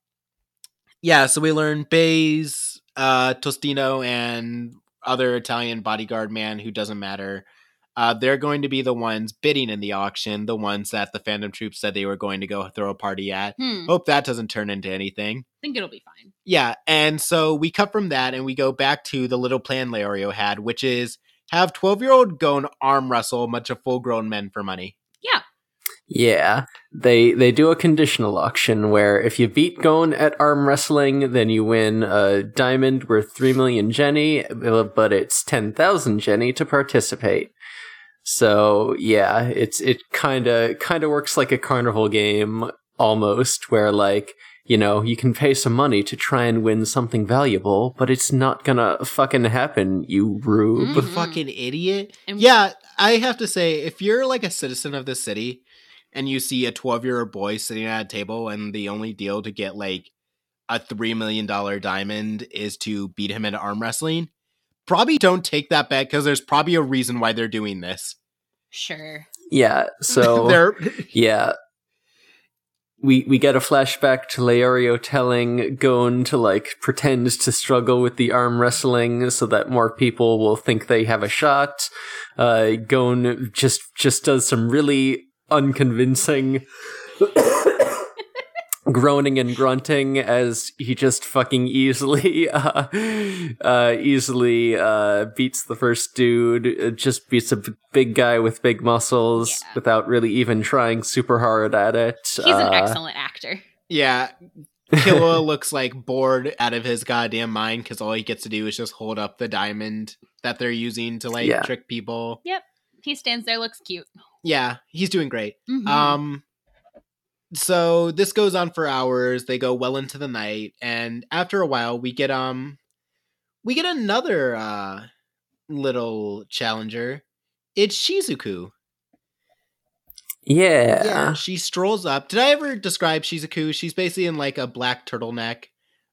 [SPEAKER 2] yeah, so we learn Bays, uh, Tostino, and other Italian bodyguard man who doesn't matter. Uh, they're going to be the ones bidding in the auction, the ones that the fandom troops said they were going to go throw a party at.
[SPEAKER 3] Hmm.
[SPEAKER 2] Hope that doesn't turn into anything.
[SPEAKER 3] I think it'll be fine.
[SPEAKER 2] Yeah, and so we cut from that and we go back to the little plan Leorio had, which is have 12 year old Gon arm wrestle a bunch of full grown men for money.
[SPEAKER 1] Yeah, Yeah. they they do a conditional auction where if you beat Gon at arm wrestling, then you win a diamond worth three million Jenny, but it's ten thousand Jenny to participate. So yeah, it's it kind of kind of works like a carnival game almost, where like you know you can pay some money to try and win something valuable, but it's not gonna fucking happen, you rube.
[SPEAKER 3] Mhm.
[SPEAKER 2] Fucking idiot.
[SPEAKER 3] And-
[SPEAKER 2] Yeah, I have to say, if you're like a citizen of the city and you see a 12 year old boy sitting at a table and the only deal to get like a $3 million diamond is to beat him in arm wrestling, probably don't take that bet because there's probably a reason why they're doing this.
[SPEAKER 3] Sure.
[SPEAKER 1] Yeah, so
[SPEAKER 2] they're
[SPEAKER 1] Yeah. We we get a flashback to Leorio telling Gon to like pretend to struggle with the arm wrestling so that more people will think they have a shot. Uh Gon just just does some really unconvincing groaning and grunting as he just fucking easily uh, uh easily uh beats the first dude uh, just beats a big guy with big muscles
[SPEAKER 3] Yeah.
[SPEAKER 1] without really even trying super hard at it
[SPEAKER 3] He's an
[SPEAKER 1] Uh,
[SPEAKER 3] excellent actor.
[SPEAKER 2] yeah. Killua looks like bored out of his goddamn mind because all he gets to do is just hold up the diamond that they're using to like
[SPEAKER 1] Yeah.
[SPEAKER 2] trick people.
[SPEAKER 3] Yep he stands there, looks cute.
[SPEAKER 2] Yeah, he's doing great.
[SPEAKER 3] Mhm.
[SPEAKER 2] Um so this goes on for hours. They go well into the night and after a while we get um we get another uh little challenger. It's Shizuku.
[SPEAKER 1] yeah,
[SPEAKER 2] Yeah, she strolls up. Did I ever describe Shizuku? She's basically in like a black turtleneck.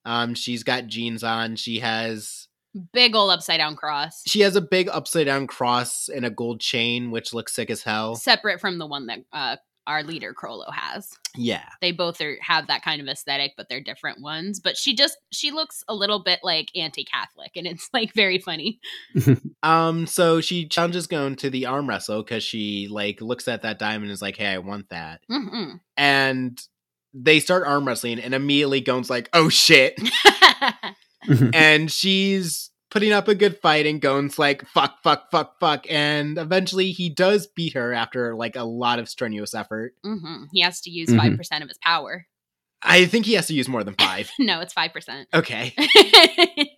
[SPEAKER 2] Um she's got jeans on. She has
[SPEAKER 3] Big old upside down cross.
[SPEAKER 2] she has a big upside down cross and a gold chain which looks sick as hell.
[SPEAKER 3] Separate from the one that uh, our leader Chrollo has.
[SPEAKER 2] Yeah.
[SPEAKER 3] They both are have that kind of aesthetic, but they're different ones. But she just she looks a little bit like anti-Catholic, and it's like very funny.
[SPEAKER 2] Um, so she challenges Gon to the arm wrestle because she like looks at that diamond and is like, "Hey, I want that."
[SPEAKER 3] hmm
[SPEAKER 2] And they start arm wrestling, and immediately Gon's like, "Oh shit!" and she's putting up a good fight and Gon's like fuck fuck fuck fuck and eventually he does beat her after like a lot of strenuous effort.
[SPEAKER 3] hmm He has to use
[SPEAKER 1] Mhm.
[SPEAKER 3] 5 percent of his power.
[SPEAKER 2] I think he has to use more than 5.
[SPEAKER 3] no, it's five percent.
[SPEAKER 2] okay.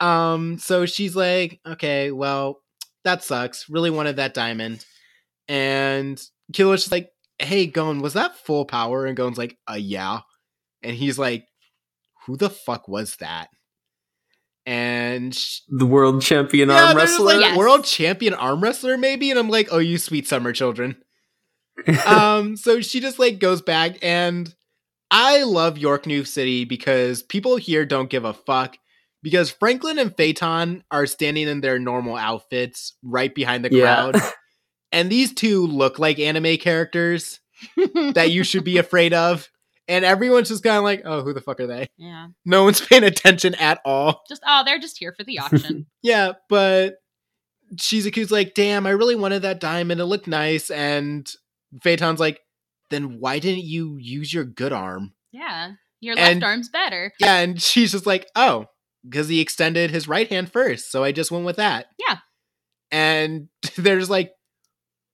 [SPEAKER 2] Um so she's like, "Okay, well, that sucks. Really wanted that diamond." And Killua's just like, "Hey, Gon, was that full power?" And Gon's like, "Uh yeah." And he's like, "Who the fuck was that?" And
[SPEAKER 1] the world champion
[SPEAKER 2] yeah,
[SPEAKER 1] arm wrestler.
[SPEAKER 2] like
[SPEAKER 3] Yes.
[SPEAKER 2] world champion arm wrestler, maybe. And I'm like, oh, you sweet summer children. um, so she just like goes back, and I love York New City because people here don't give a fuck. Because Franklin and Feitan are standing in their normal outfits right behind the
[SPEAKER 1] Yeah.
[SPEAKER 2] crowd, and these two look like anime characters that you should be afraid of. And everyone's just kind of like, oh, who the fuck are they?
[SPEAKER 3] yeah.
[SPEAKER 2] No one's paying attention at all.
[SPEAKER 3] Just oh, they're just here for the auction.
[SPEAKER 2] Yeah, but Shizuku's like, damn, I really wanted that diamond. It looked nice. And Feitan's like, then why didn't you use your good arm?
[SPEAKER 3] yeah. Your left
[SPEAKER 2] And-
[SPEAKER 3] arm's better.
[SPEAKER 2] Yeah, and she's just like, oh, because he extended his right hand first. So I just went with that.
[SPEAKER 3] Yeah.
[SPEAKER 2] And they're like,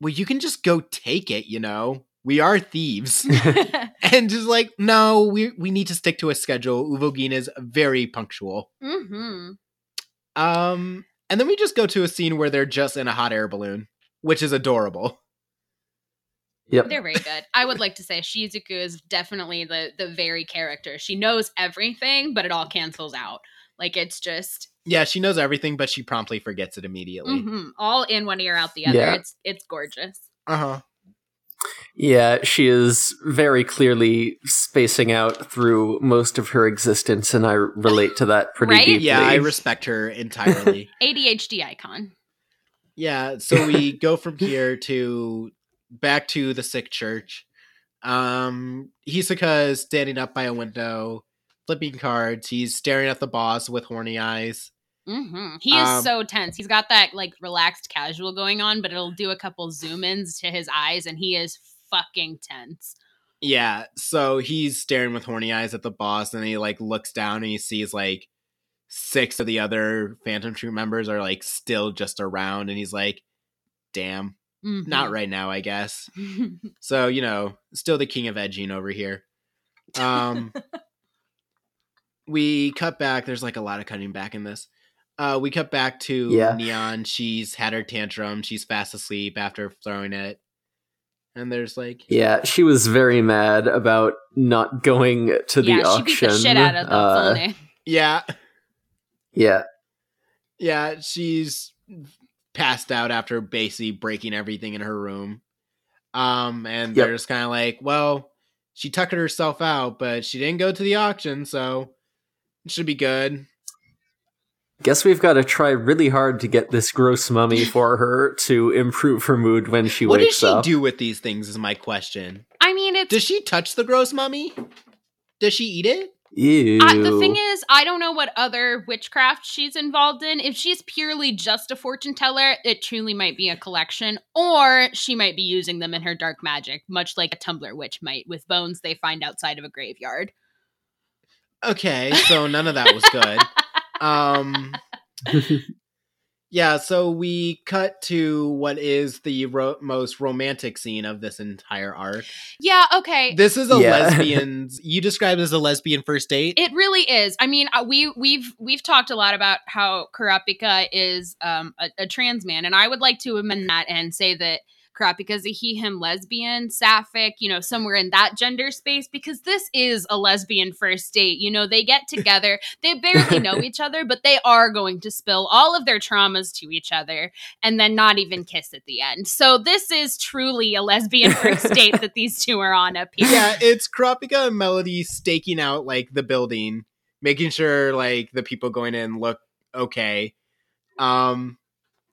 [SPEAKER 2] well, you can just go take it, you know? We are thieves. and just like, no, we we need to stick to a schedule. Uvogin is very punctual.
[SPEAKER 3] hmm
[SPEAKER 2] Um, and then we just go to a scene where they're just in a hot air balloon, which is adorable.
[SPEAKER 1] Yep.
[SPEAKER 3] They're very good. I would like to say Shizuku is definitely the the very character. She knows everything, but it all cancels out. Like it's just
[SPEAKER 2] Yeah, she knows everything, but she promptly forgets it immediately.
[SPEAKER 3] mhm, all in one ear, out the other.
[SPEAKER 1] Yeah.
[SPEAKER 3] It's it's gorgeous.
[SPEAKER 2] Uh huh.
[SPEAKER 1] Yeah, she is very clearly spacing out through most of her existence, and I relate to that pretty
[SPEAKER 3] Right?
[SPEAKER 1] deeply.
[SPEAKER 2] Yeah, I respect her entirely.
[SPEAKER 3] ADHD icon.
[SPEAKER 2] yeah, so we go from here to back to the sick church. Um, Hisoka is standing up by a window, flipping cards. He's staring at the boss with horny eyes.
[SPEAKER 3] Hmm He is
[SPEAKER 2] Um,
[SPEAKER 3] so tense. He's got that like relaxed casual going on, but it'll do a couple zoom ins to his eyes, and he is fucking tense.
[SPEAKER 2] Yeah, so he's staring with horny eyes at the boss, and he like looks down and he sees like six of the other Phantom Troop members are like still just around, and he's like, "Damn,
[SPEAKER 3] Mhm.
[SPEAKER 2] not right now, I guess." So you know, still the king of edging over here. Um, we cut back. There's like a lot of cutting back in this. Uh, we cut back to
[SPEAKER 1] Yeah.
[SPEAKER 2] Neon. She's had her tantrum. She's fast asleep after throwing it, and there's like,
[SPEAKER 1] Yeah, she was very mad about not going to the
[SPEAKER 3] yeah, she
[SPEAKER 1] auction.
[SPEAKER 3] beat the shit out of the
[SPEAKER 1] Uh,
[SPEAKER 3] Fulne.
[SPEAKER 2] yeah,
[SPEAKER 1] Yeah,
[SPEAKER 2] Yeah, she's passed out after basically breaking everything in her room. Um, and
[SPEAKER 1] Yep.
[SPEAKER 2] they're just kind of like, well, she tuckered herself out, but she didn't go to the auction, so it should be good.
[SPEAKER 1] Guess we've got to try really hard to get this gross mummy for her to improve her mood when she
[SPEAKER 2] what
[SPEAKER 1] wakes up.
[SPEAKER 2] What does she
[SPEAKER 1] up.
[SPEAKER 2] do with these things? Is my question.
[SPEAKER 3] I mean, it's
[SPEAKER 2] Does she touch the gross mummy? Does she eat it?
[SPEAKER 1] Ew.
[SPEAKER 3] I, the thing is, I don't know what other witchcraft she's involved in. If she's purely just a fortune teller, it truly might be a collection, or she might be using them in her dark magic, much like a Tumblr witch might with bones they find outside of a graveyard.
[SPEAKER 2] Okay, so none of that was good. um yeah so we cut to what is the ro- most romantic scene of this entire arc
[SPEAKER 3] Yeah, okay.
[SPEAKER 2] this is a
[SPEAKER 1] Yeah.
[SPEAKER 2] lesbian's you described as a lesbian first date
[SPEAKER 3] It really is. I mean, uh, we we've we've talked a lot about how Kurapika is um, a, a trans man, and I would like to amend that and say that Kurapika is a he him lesbian, sapphic, you know, somewhere in that gender space because this is a lesbian first date. You know, they get together, they barely know each other, but they are going to spill all of their traumas to each other and then not even kiss at the end. So this is truly a lesbian first date that these two are on up here.
[SPEAKER 2] yeah it's Kurapika and melody staking out like the building making sure like the people going in look okay um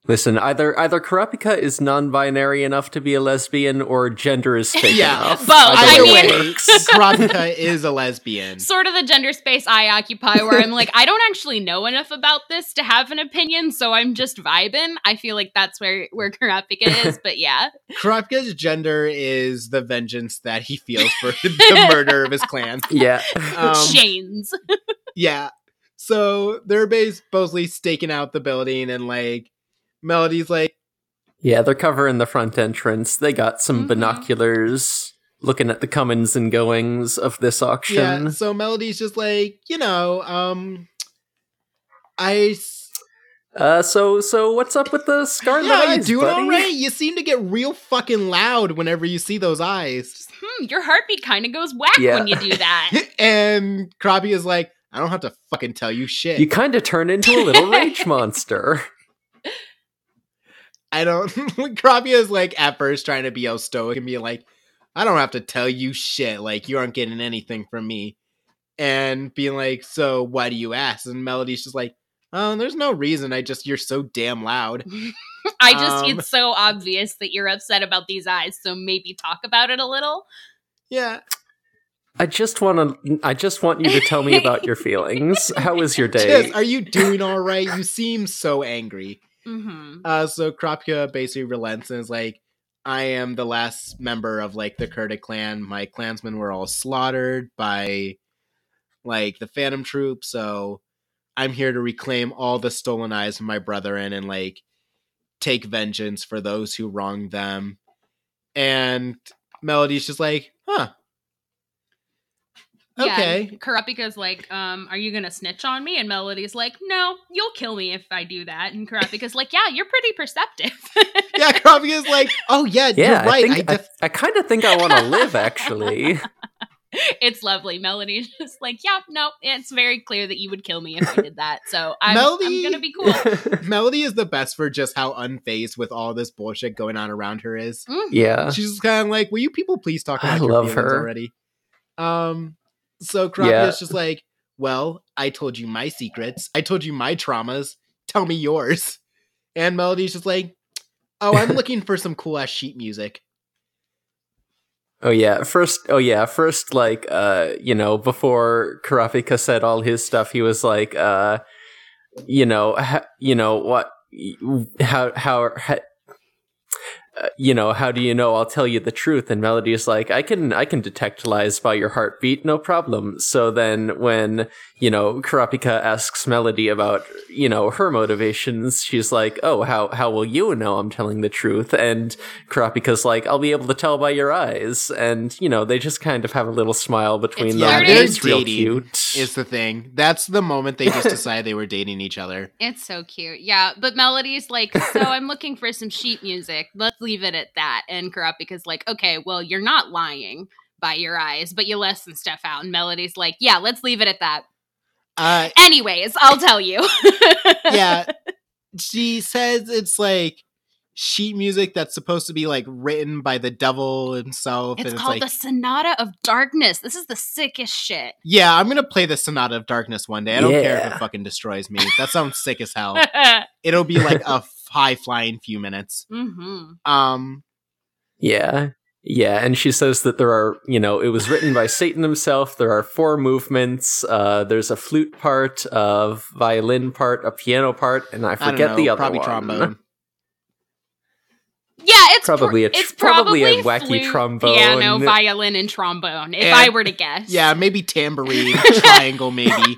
[SPEAKER 1] Listen, either either Kurapika is non-binary enough to be a lesbian, or gender is fake
[SPEAKER 2] Yeah,
[SPEAKER 1] enough.
[SPEAKER 3] both. I
[SPEAKER 2] either
[SPEAKER 3] mean-
[SPEAKER 2] way Kurapika is a lesbian
[SPEAKER 3] sort of the gender space I occupy where I'm like, I don't actually know enough about this to have an opinion, so I'm just vibing. I feel like that's where where Kurapika is, but yeah.
[SPEAKER 2] Kurapika's gender is the vengeance that he feels for the murder of his clan
[SPEAKER 1] yeah,
[SPEAKER 2] um,
[SPEAKER 3] Chains.
[SPEAKER 2] Yeah. So they're basically staking out the building, and like Melody's like,
[SPEAKER 1] Yeah, they're covering the front entrance. They got some
[SPEAKER 3] Mhm.
[SPEAKER 1] binoculars looking at the comings and goings of this auction.
[SPEAKER 2] yeah. So Melody's just like, you know, um, I. s-
[SPEAKER 1] Uh, so so what's up with the scarlet
[SPEAKER 2] Yeah, you
[SPEAKER 1] eyes,
[SPEAKER 2] doing
[SPEAKER 1] buddy?
[SPEAKER 2] all right? You seem to get real fucking loud whenever you see those eyes.
[SPEAKER 3] Hmm, your heartbeat kind of goes whack
[SPEAKER 1] Yeah.
[SPEAKER 3] when you do that.
[SPEAKER 2] and Krabi is like, I don't have to fucking tell you shit.
[SPEAKER 1] You kind of turn into a little rage monster.
[SPEAKER 2] I don't. Krabi is like at first trying to be all stoic and be like, I don't have to tell you shit. Like you aren't getting anything from me. And being like, so why do you ask? And Melody's just like, oh, there's no reason. I just you're so damn loud.
[SPEAKER 3] I just,
[SPEAKER 2] Um,
[SPEAKER 3] it's so obvious that you're upset about these eyes, so maybe talk about it a little.
[SPEAKER 2] Yeah.
[SPEAKER 1] I just want to. I just want you to tell me about your feelings. How was your day?
[SPEAKER 2] Just, are you doing all right? You seem so angry.
[SPEAKER 3] Mm-hmm.
[SPEAKER 2] Uh, so Kurapika basically relents and is like, I am the last member of like the Kurdic clan. My clansmen were all slaughtered by like the Phantom Troop, so I'm here to reclaim all the stolen eyes of my brethren and like take vengeance for those who wronged them. And Melody's just like, huh. Okay.
[SPEAKER 3] Yeah, Kurapika's like, um, are you gonna snitch on me? And Melody's like, no, you'll kill me if I do that. And Kurapika's like, yeah, you're pretty perceptive.
[SPEAKER 2] Yeah, Kurapika's like, oh yeah,
[SPEAKER 1] yeah,
[SPEAKER 2] you're right.
[SPEAKER 1] I,
[SPEAKER 2] I,
[SPEAKER 1] think, I,
[SPEAKER 2] def-
[SPEAKER 1] I kind of think I want to live. Actually,
[SPEAKER 3] it's lovely. Melody's just like, yeah, no, it's very clear that you would kill me if I did that. So I'm,
[SPEAKER 2] Melody-
[SPEAKER 3] I'm gonna be cool.
[SPEAKER 2] Melody is the best for just how unfazed with all this bullshit going on around her is.
[SPEAKER 3] Mhm.
[SPEAKER 1] yeah,
[SPEAKER 2] She's just kind of like, "Will you people please talk
[SPEAKER 1] I
[SPEAKER 2] your
[SPEAKER 1] love
[SPEAKER 2] feelings
[SPEAKER 1] her.
[SPEAKER 2] already?" Um, so Kurapika's
[SPEAKER 1] Yeah.
[SPEAKER 2] just like, "Well, I told you my secrets. I told you my traumas. Tell me yours." And Melody's just like, "Oh, I'm looking for some cool ass sheet music."
[SPEAKER 1] Oh yeah, first oh yeah, first like uh you know, before Kurapika said all his stuff, he was like uh you know, ha- you know what how how ha- you know, how do you know I'll tell you the truth and Melody's like I can I can detect lies by your heartbeat, no problem. So then when, you know, Kurapika asks Melody about, you know, her motivations, she's like, "Oh, how how will you know I'm telling the truth?" And Kurapika's like, I'll be able to tell by your eyes. And, you know, they just kind of have a little smile between
[SPEAKER 3] It's
[SPEAKER 1] them.
[SPEAKER 2] Yeah,
[SPEAKER 1] It's real cute.
[SPEAKER 2] Is the thing. That's the moment they just decide they were dating each other.
[SPEAKER 3] It's so cute. Yeah, but Melody's like, so I'm looking for some sheet music. Let's leave it at that. And Kurapika's like, okay, well, you're not lying by your eyes, but you left some stuff out. And Melody's like, yeah, let's leave it at that.
[SPEAKER 2] Uh,
[SPEAKER 3] Anyways, I'll tell you.
[SPEAKER 2] yeah, she says it's like sheet music that's supposed to be like written by the devil himself,
[SPEAKER 3] It's
[SPEAKER 2] and it's
[SPEAKER 3] called
[SPEAKER 2] like,
[SPEAKER 3] the Sonata of Darkness. This is the sickest shit.
[SPEAKER 2] yeah, I'm gonna play the Sonata of Darkness one day. I don't care if it fucking destroys me. That sounds sick as hell. It'll be like a high flying few minutes.
[SPEAKER 3] hmm
[SPEAKER 2] Um,
[SPEAKER 1] Yeah. Yeah, and she says that there are, you know, it was written by Satan himself. There are four movements. Uh, there's a flute part, a violin part, a piano part, and I
[SPEAKER 2] I
[SPEAKER 1] forget
[SPEAKER 2] don't know,
[SPEAKER 1] the other
[SPEAKER 2] probably
[SPEAKER 1] one.
[SPEAKER 2] trombone.
[SPEAKER 3] Yeah, it's pr-
[SPEAKER 1] Probably a tr-
[SPEAKER 3] it's
[SPEAKER 1] probably
[SPEAKER 3] probably
[SPEAKER 1] a wacky
[SPEAKER 3] flute,
[SPEAKER 1] trombone.
[SPEAKER 3] piano, violin, and trombone. If
[SPEAKER 2] And-
[SPEAKER 3] I were to guess,
[SPEAKER 2] Yeah, maybe tambourine, triangle, maybe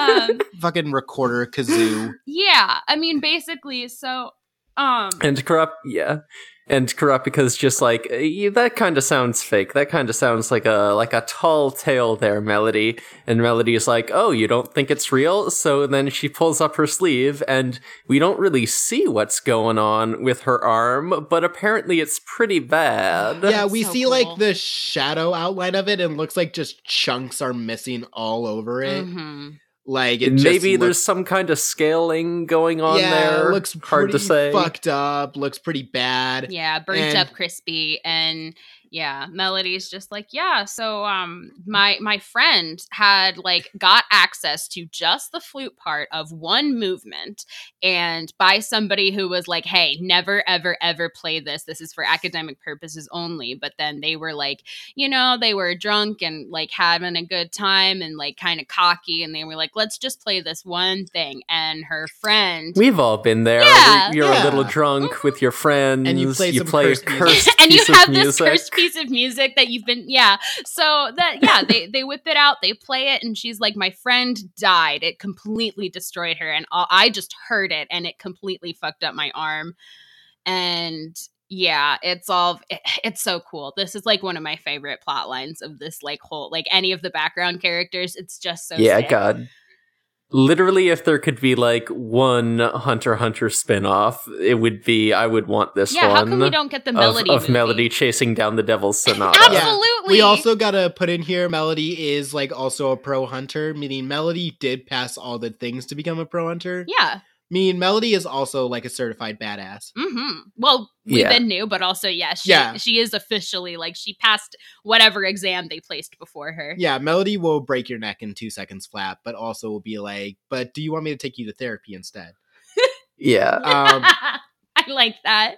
[SPEAKER 3] um,
[SPEAKER 2] fucking recorder, kazoo.
[SPEAKER 3] yeah. I mean, basically, so um,
[SPEAKER 1] And corrupt, yeah, and corrupt because just like uh, that kind of sounds fake. That kind of sounds like a like a tall tale there, Melody. And Melody is like, "Oh, you don't think it's real?" So then she pulls up her sleeve, and we don't really see what's going on with her arm, but apparently it's pretty bad.
[SPEAKER 2] Yeah, we
[SPEAKER 3] So
[SPEAKER 2] see
[SPEAKER 3] cool.
[SPEAKER 2] like the shadow outline of it, and looks like just chunks are missing all over it.
[SPEAKER 3] mhm.
[SPEAKER 2] Like it
[SPEAKER 1] Maybe
[SPEAKER 2] just
[SPEAKER 1] there's some kind of scaling going on
[SPEAKER 2] yeah,
[SPEAKER 1] there.
[SPEAKER 2] it looks
[SPEAKER 1] hard to say.
[SPEAKER 2] Fucked up. Looks pretty bad.
[SPEAKER 3] yeah, burnt
[SPEAKER 2] And-
[SPEAKER 3] up, crispy, and yeah, Melody's just like, yeah. So um, my my friend had like got access to just the flute part of one movement, and by somebody who was like, hey, never ever ever play this. This is for academic purposes only. But then they were like, you know, they were drunk and like having a good time and like kind of cocky, and they were like, let's just play this one thing. And her friend.
[SPEAKER 1] We've all been there.
[SPEAKER 3] Yeah,
[SPEAKER 1] You're
[SPEAKER 2] yeah.
[SPEAKER 1] a little drunk with your friends.
[SPEAKER 2] And you play some
[SPEAKER 1] play a
[SPEAKER 2] cursed
[SPEAKER 3] and you have this
[SPEAKER 1] music.
[SPEAKER 3] cursed piece of music that you've been yeah. So that yeah, they they whip it out, they play it, and she's like, "My friend died. It completely destroyed her, and all I just heard it, and it completely fucked up my arm." And yeah, it's all it's so cool. This is like one of my favorite plot lines of this like whole like any of the background characters. It's just so
[SPEAKER 1] yeah,
[SPEAKER 3] sick.
[SPEAKER 1] God. Literally, if there could be like one Hunter Hunter spinoff, it would be I would want this
[SPEAKER 3] Yeah,
[SPEAKER 1] one.
[SPEAKER 3] how come we don't get the melody
[SPEAKER 1] of, of? Melody chasing down the Devil's Sonata.
[SPEAKER 3] Absolutely.
[SPEAKER 2] We also gotta put in here Melody is like also a pro hunter, meaning Melody did pass all the things to become a pro hunter.
[SPEAKER 3] Yeah.
[SPEAKER 2] Meaning Melody is also like a certified badass.
[SPEAKER 3] hmm Well, we
[SPEAKER 1] Yeah.
[SPEAKER 3] then knew, but also, yeah, she,
[SPEAKER 2] Yeah.
[SPEAKER 3] she is officially like she passed whatever exam they placed before her.
[SPEAKER 2] Yeah, Melody will break your neck in two seconds flat, but also will be like, but do you want me to take you to therapy instead?
[SPEAKER 1] Yeah.
[SPEAKER 2] Um,
[SPEAKER 3] I like that.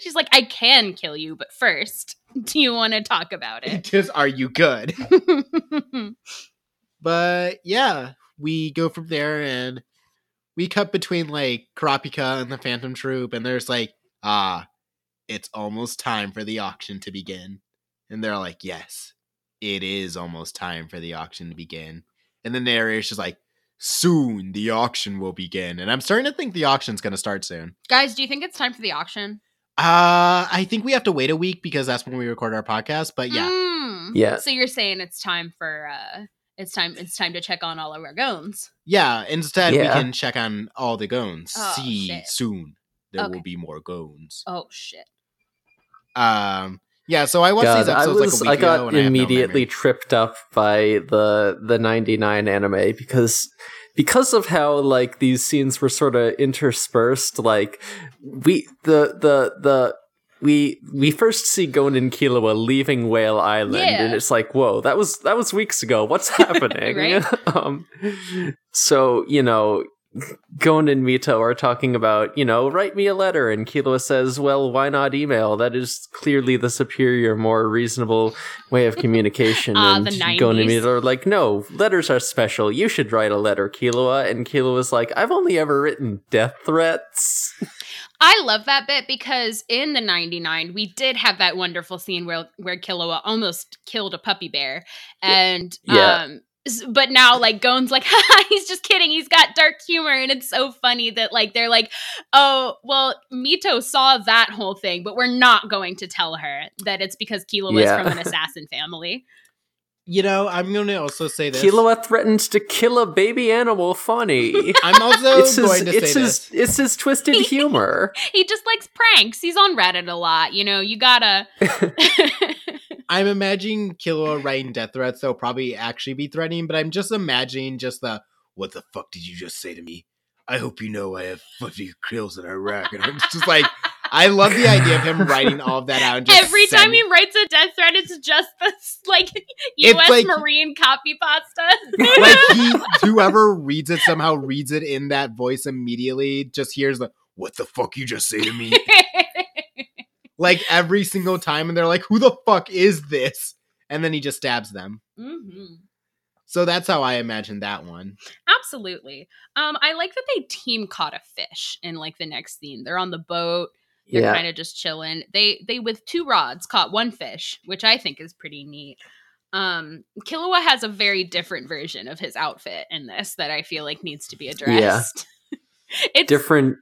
[SPEAKER 3] She's like, I can kill you, but first, do you want to talk about it?
[SPEAKER 2] just are you good? But yeah, we go from there and we cut between like Kurapika and the Phantom Troupe, and there's like, ah, it's almost time for the auction to begin. And they're like, yes, it is almost time for the auction to begin. And the narrator's just like, soon the auction will begin. And I'm starting to think the auction's going to start soon.
[SPEAKER 3] Guys, do you think it's time for the auction?
[SPEAKER 2] Uh, I think we have to wait a week because that's when we record our podcast. But yeah,
[SPEAKER 3] Mm.
[SPEAKER 1] Yeah.
[SPEAKER 3] So you're saying it's time for uh it's time it's time to check on all of our goons.
[SPEAKER 2] yeah. Instead,
[SPEAKER 1] Yeah.
[SPEAKER 2] we can check on all the goons.
[SPEAKER 3] Oh,
[SPEAKER 2] See
[SPEAKER 3] shit.
[SPEAKER 2] soon. There
[SPEAKER 3] Okay.
[SPEAKER 2] will be more goons.
[SPEAKER 3] Oh shit.
[SPEAKER 2] Um, yeah. So I watched
[SPEAKER 1] God,
[SPEAKER 2] these
[SPEAKER 1] I
[SPEAKER 2] episodes
[SPEAKER 1] was
[SPEAKER 2] like a
[SPEAKER 1] I
[SPEAKER 2] week ago,
[SPEAKER 1] got
[SPEAKER 2] and I have no
[SPEAKER 1] immediately tripped up by the the 99 anime because because of how like these scenes were sort of interspersed like we the the the we we first see Gon and Killua leaving Whale Island
[SPEAKER 3] Yeah.
[SPEAKER 1] and it's like whoa that was that was weeks ago what's happening um so you know Gon and Mito are talking about, you know, write me a letter. And Killua says, well, why not email? That is clearly the superior, more reasonable way of communication.
[SPEAKER 3] Ah,
[SPEAKER 1] and Gon and
[SPEAKER 3] 90s.
[SPEAKER 1] Mito are like, no, letters are special. You should write a letter, Killua. And Killua's like, I've only ever written death threats.
[SPEAKER 3] I love that bit because in the 99 we did have that wonderful scene where where Killua almost killed a puppy bear and
[SPEAKER 1] Yeah.
[SPEAKER 3] um but now like Gon's like he's just kidding he's got dark humor and it's so funny that like they're like oh well Mito saw that whole thing but we're not going to tell her that it's because Killua was
[SPEAKER 1] Yeah.
[SPEAKER 3] from an assassin family
[SPEAKER 2] You know, I'm going to also say this.
[SPEAKER 1] Killua threatens to kill a baby animal funny.
[SPEAKER 2] I'm also
[SPEAKER 1] it's his,
[SPEAKER 2] going to
[SPEAKER 1] it's
[SPEAKER 2] say
[SPEAKER 1] his,
[SPEAKER 2] this.
[SPEAKER 1] it's his twisted humor.
[SPEAKER 3] he just likes pranks he's on Reddit a lot you know you gotta
[SPEAKER 2] I'm imagining Killua writing death threats. They'll probably actually be threatening, but I'm just imagining just the "What the fuck did you just say to me?" I hope you know I have fifty kills in Iraq, and I'm just like, I love the idea of him writing all of that out. And just
[SPEAKER 3] Every time he writes a death threat, it's just this like U.S.
[SPEAKER 2] like-
[SPEAKER 3] Marine copy pasta.
[SPEAKER 2] like he, whoever reads it somehow reads it in that voice immediately. Just hears the "What the fuck you just say to me?" like every single time, and they're like, "Who the fuck is this?" And then he just stabs them.
[SPEAKER 3] Mhm.
[SPEAKER 2] So that's how I imagine that one.
[SPEAKER 3] Absolutely. Um, I like that they team caught a fish in like the next scene. They're on the boat. They're
[SPEAKER 1] Yeah.
[SPEAKER 3] kind of just chilling. They they with two rods caught one fish, which I think is pretty neat. Um, Killua has a very different version of his outfit in this that I feel like needs to be addressed. Yeah. it's
[SPEAKER 1] Different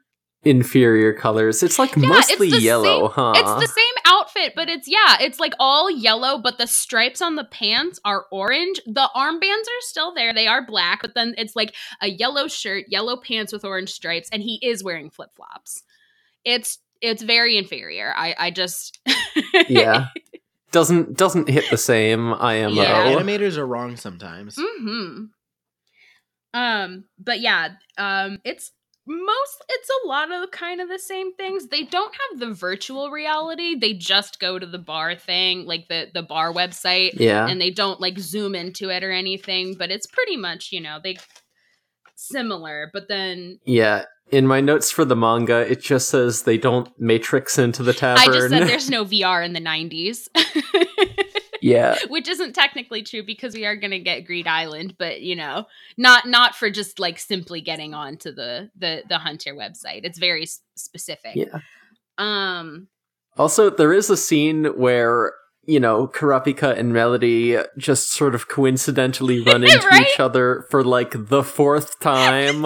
[SPEAKER 1] inferior colors. It's like
[SPEAKER 3] Yeah,
[SPEAKER 1] mostly
[SPEAKER 3] the
[SPEAKER 1] yellow,
[SPEAKER 3] same-
[SPEAKER 1] huh?
[SPEAKER 3] It's the same outfit, but it's yeah, it's like all yellow, but the stripes on the pants are orange. The armbands are still there; they are black, but then it's like a yellow shirt, yellow pants with orange stripes, and he is wearing flip flops. It's it's very inferior. I I just
[SPEAKER 1] yeah. Doesn't doesn't hit the same IMO.
[SPEAKER 3] Yeah.
[SPEAKER 2] Animators are wrong sometimes.
[SPEAKER 3] hmm Um, but yeah, um, it's most it's a lot of kind of the same things. They don't have the virtual reality. They just go to the bar thing, like the the bar website,
[SPEAKER 1] Yeah.
[SPEAKER 3] and they don't like zoom into it or anything. But it's pretty much you know they similar. But then
[SPEAKER 1] Yeah. In my notes for the manga, it just says they don't matrix into the tavern.
[SPEAKER 3] I just said there's no VR in the '90s.
[SPEAKER 1] yeah.
[SPEAKER 3] which isn't technically true because we are going to get Greed Island, but you know, not not for just like simply getting onto the the the Hunter website. It's very s- specific.
[SPEAKER 1] Yeah.
[SPEAKER 3] Um
[SPEAKER 1] Also, there is a scene where you know, Kurapika and Melody just sort of coincidentally run into
[SPEAKER 3] Right?
[SPEAKER 1] each other for like the fourth time.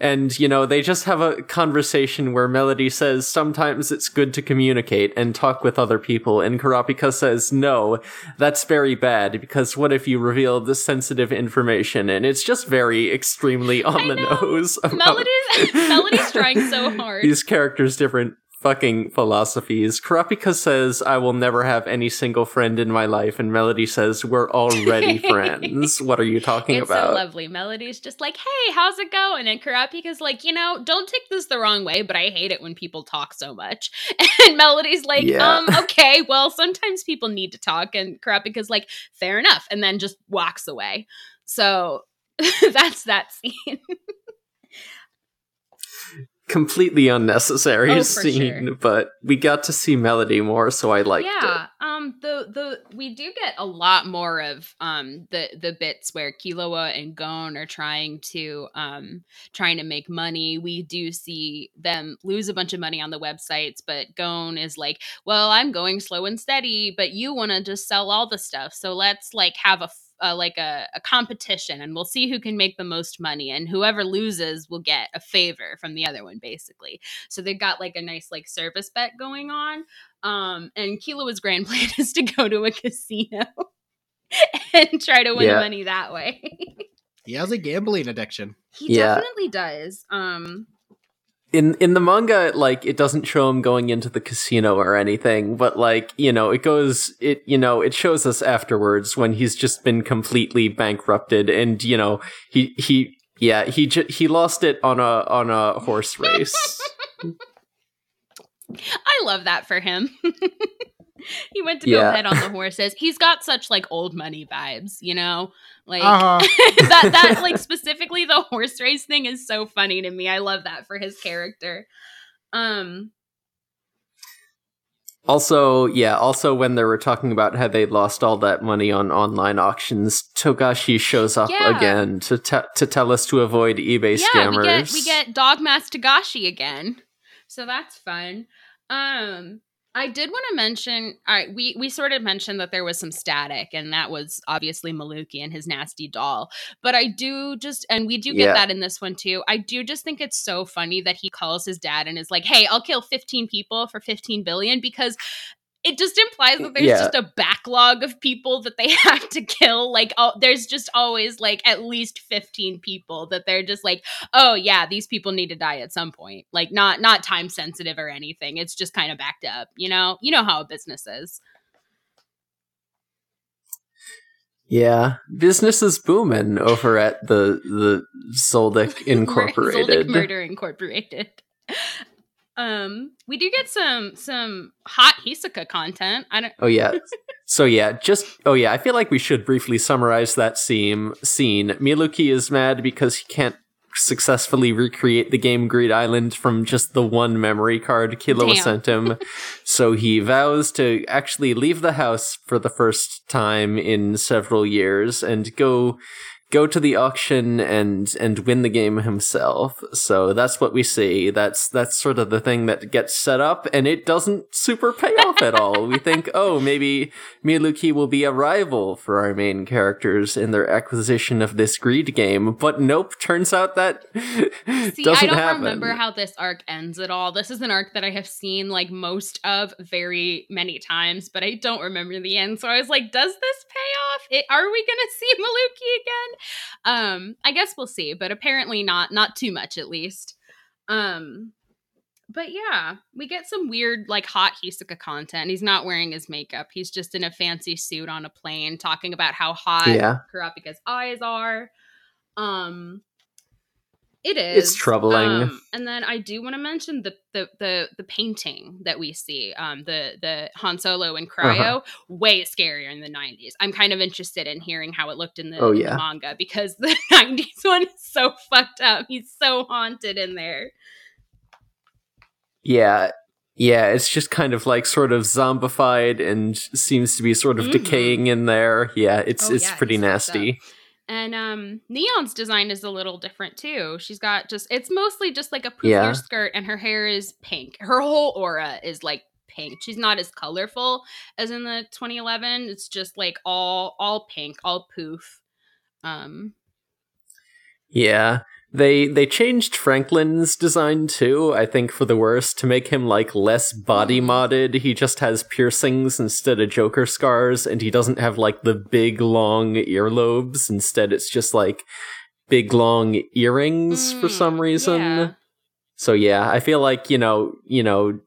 [SPEAKER 1] And, you know, they just have a conversation where Melody says sometimes it's good to communicate and talk with other people. And Kurapika says, no, that's very bad because what if you reveal this sensitive information? And it's just very extremely on
[SPEAKER 3] I
[SPEAKER 1] the
[SPEAKER 3] know.
[SPEAKER 1] nose.
[SPEAKER 3] Melody's Melody's trying so hard.
[SPEAKER 1] these characters' different fucking philosophies. Kurapika says, I will never have any single friend in my life. And Melody says, We're already friends. What are you talking
[SPEAKER 3] it's
[SPEAKER 1] about?
[SPEAKER 3] so lovely. Melody's just like, "Hey, how's it going?" And Kurapika's like, "You know, don't take this the wrong way, but I hate it when people talk so much." And Melody's like,
[SPEAKER 1] Yeah.
[SPEAKER 3] "Um, okay, well, sometimes people need to talk." And Kurapika's like, "Fair enough," and then just walks away. So that's that scene.
[SPEAKER 1] Completely unnecessary
[SPEAKER 3] Oh,
[SPEAKER 1] scene,
[SPEAKER 3] sure.
[SPEAKER 1] but we got to see Melody more, so I liked
[SPEAKER 3] yeah.
[SPEAKER 1] it.
[SPEAKER 3] Um. The the we do get a lot more of um the the bits where Killua and Gon are trying to um trying to make money. We do see them lose a bunch of money on the websites, but Gon is like, "Well, I'm going slow and steady, but you want to just sell all the stuff, so let's like have a." f- Uh, like a, a competition and we'll see who can make the most money and whoever loses will get a favor from the other one basically so they've got like a nice like service bet going on um, and Killua's grand plan is to go to a casino and try to win
[SPEAKER 1] Yeah.
[SPEAKER 3] money that way.
[SPEAKER 2] He has a gambling addiction.
[SPEAKER 3] he
[SPEAKER 1] Yeah.
[SPEAKER 3] definitely does. Um,
[SPEAKER 1] in in the manga like it doesn't show him going into the casino or anything but like you know it goes it you know it shows us afterwards when he's just been completely bankrupted and you know he he yeah he j- he lost it on a on a horse race
[SPEAKER 3] I love that for him. he went to
[SPEAKER 1] Yeah.
[SPEAKER 3] go bet on the horses. He's got such like old money vibes, you know? Like
[SPEAKER 2] Uh-huh.
[SPEAKER 3] that that like specifically the horse race thing is so funny to me. I love that for his character. Um
[SPEAKER 1] also yeah also when they were talking about how they lost all that money on online auctions togashi shows up
[SPEAKER 3] Yeah.
[SPEAKER 1] again to te- to tell us to avoid ebay
[SPEAKER 3] yeah,
[SPEAKER 1] scammers
[SPEAKER 3] we get we get Dogmask Togashi again. So that's fun. Um I did want to mention all right, we we sort of mentioned that there was some static and that was obviously Milluki and his nasty doll. But I do just and we do get
[SPEAKER 1] Yeah.
[SPEAKER 3] that in this one too. I do just think it's so funny that he calls his dad and is like, "Hey, I'll kill 15 people for 15 billion because it just implies that there's
[SPEAKER 1] Yeah.
[SPEAKER 3] just a backlog of people that they have to kill. Like, oh, there's just always like at least 15 people that they're just like, oh yeah, these people need to die at some point. Like, not not time sensitive or anything. It's just kind of backed up. You know, you know how a business is.
[SPEAKER 1] Yeah, business is booming over at the the Zoldyck Incorporated.
[SPEAKER 3] Murder Incorporated. Um, we do get some some hot Hisoka content. I don't.
[SPEAKER 1] oh yeah. So yeah, just oh yeah, I feel like we should briefly summarize that scene. Scene. Milluki is mad because he can't successfully recreate the game Greed Island from just the one memory card
[SPEAKER 3] Killua
[SPEAKER 1] sent him. so he vows to actually leave the house for the first time in several years and go go to the auction and and win the game himself. So that's what we see. That's that's sort of the thing that gets set up and it doesn't super pay off at all. We think, "Oh, maybe Milluki will be a rival for our main characters in their acquisition of this greed game." But nope, turns out that
[SPEAKER 3] See, I don't
[SPEAKER 1] happen.
[SPEAKER 3] remember how this arc ends at all. This is an arc that I have seen like most of very many times, but I don't remember the end. So I was like, does this pay off? It, are we gonna see Milluki again? Um, I guess we'll see, but apparently not not too much at least. Um but yeah, we get some weird, like hot Hisoka content. He's not wearing his makeup. He's just in a fancy suit on a plane talking about how hot
[SPEAKER 1] Yeah.
[SPEAKER 3] Kurapika's eyes are. Um it is.
[SPEAKER 1] It's troubling.
[SPEAKER 3] Um, and then I do want to mention the, the the the painting that we see, um, the the Han Solo and Cryo,
[SPEAKER 1] Uh-huh.
[SPEAKER 3] way scarier in the '90s. I'm kind of interested in hearing how it looked in the,
[SPEAKER 1] Oh,
[SPEAKER 3] in the
[SPEAKER 1] yeah.
[SPEAKER 3] manga because the '90s one is so fucked up. He's so haunted in there.
[SPEAKER 1] Yeah. Yeah, it's just kind of like sort of zombified and seems to be sort of
[SPEAKER 3] Mhm.
[SPEAKER 1] decaying in there. Yeah, it's
[SPEAKER 3] Oh,
[SPEAKER 1] it's
[SPEAKER 3] yeah,
[SPEAKER 1] pretty nasty.
[SPEAKER 3] And um Neon's design is a little different too. She's got just it's mostly just like a poofier
[SPEAKER 1] Yeah.
[SPEAKER 3] skirt and her hair is pink. Her whole aura is like pink. She's not as colorful as in the 2011. It's just like all all pink, all poof. Um
[SPEAKER 1] Yeah. They they changed Franklin's design too, I think for the worse, to make him like less body
[SPEAKER 3] Mm.
[SPEAKER 1] modded. He just has piercings instead of Joker scars, and he doesn't have like the big long earlobes. Instead, it's just like big long earrings for some
[SPEAKER 3] Mm,
[SPEAKER 1] reason.
[SPEAKER 3] yeah.
[SPEAKER 1] So yeah, I feel like, you know, you know,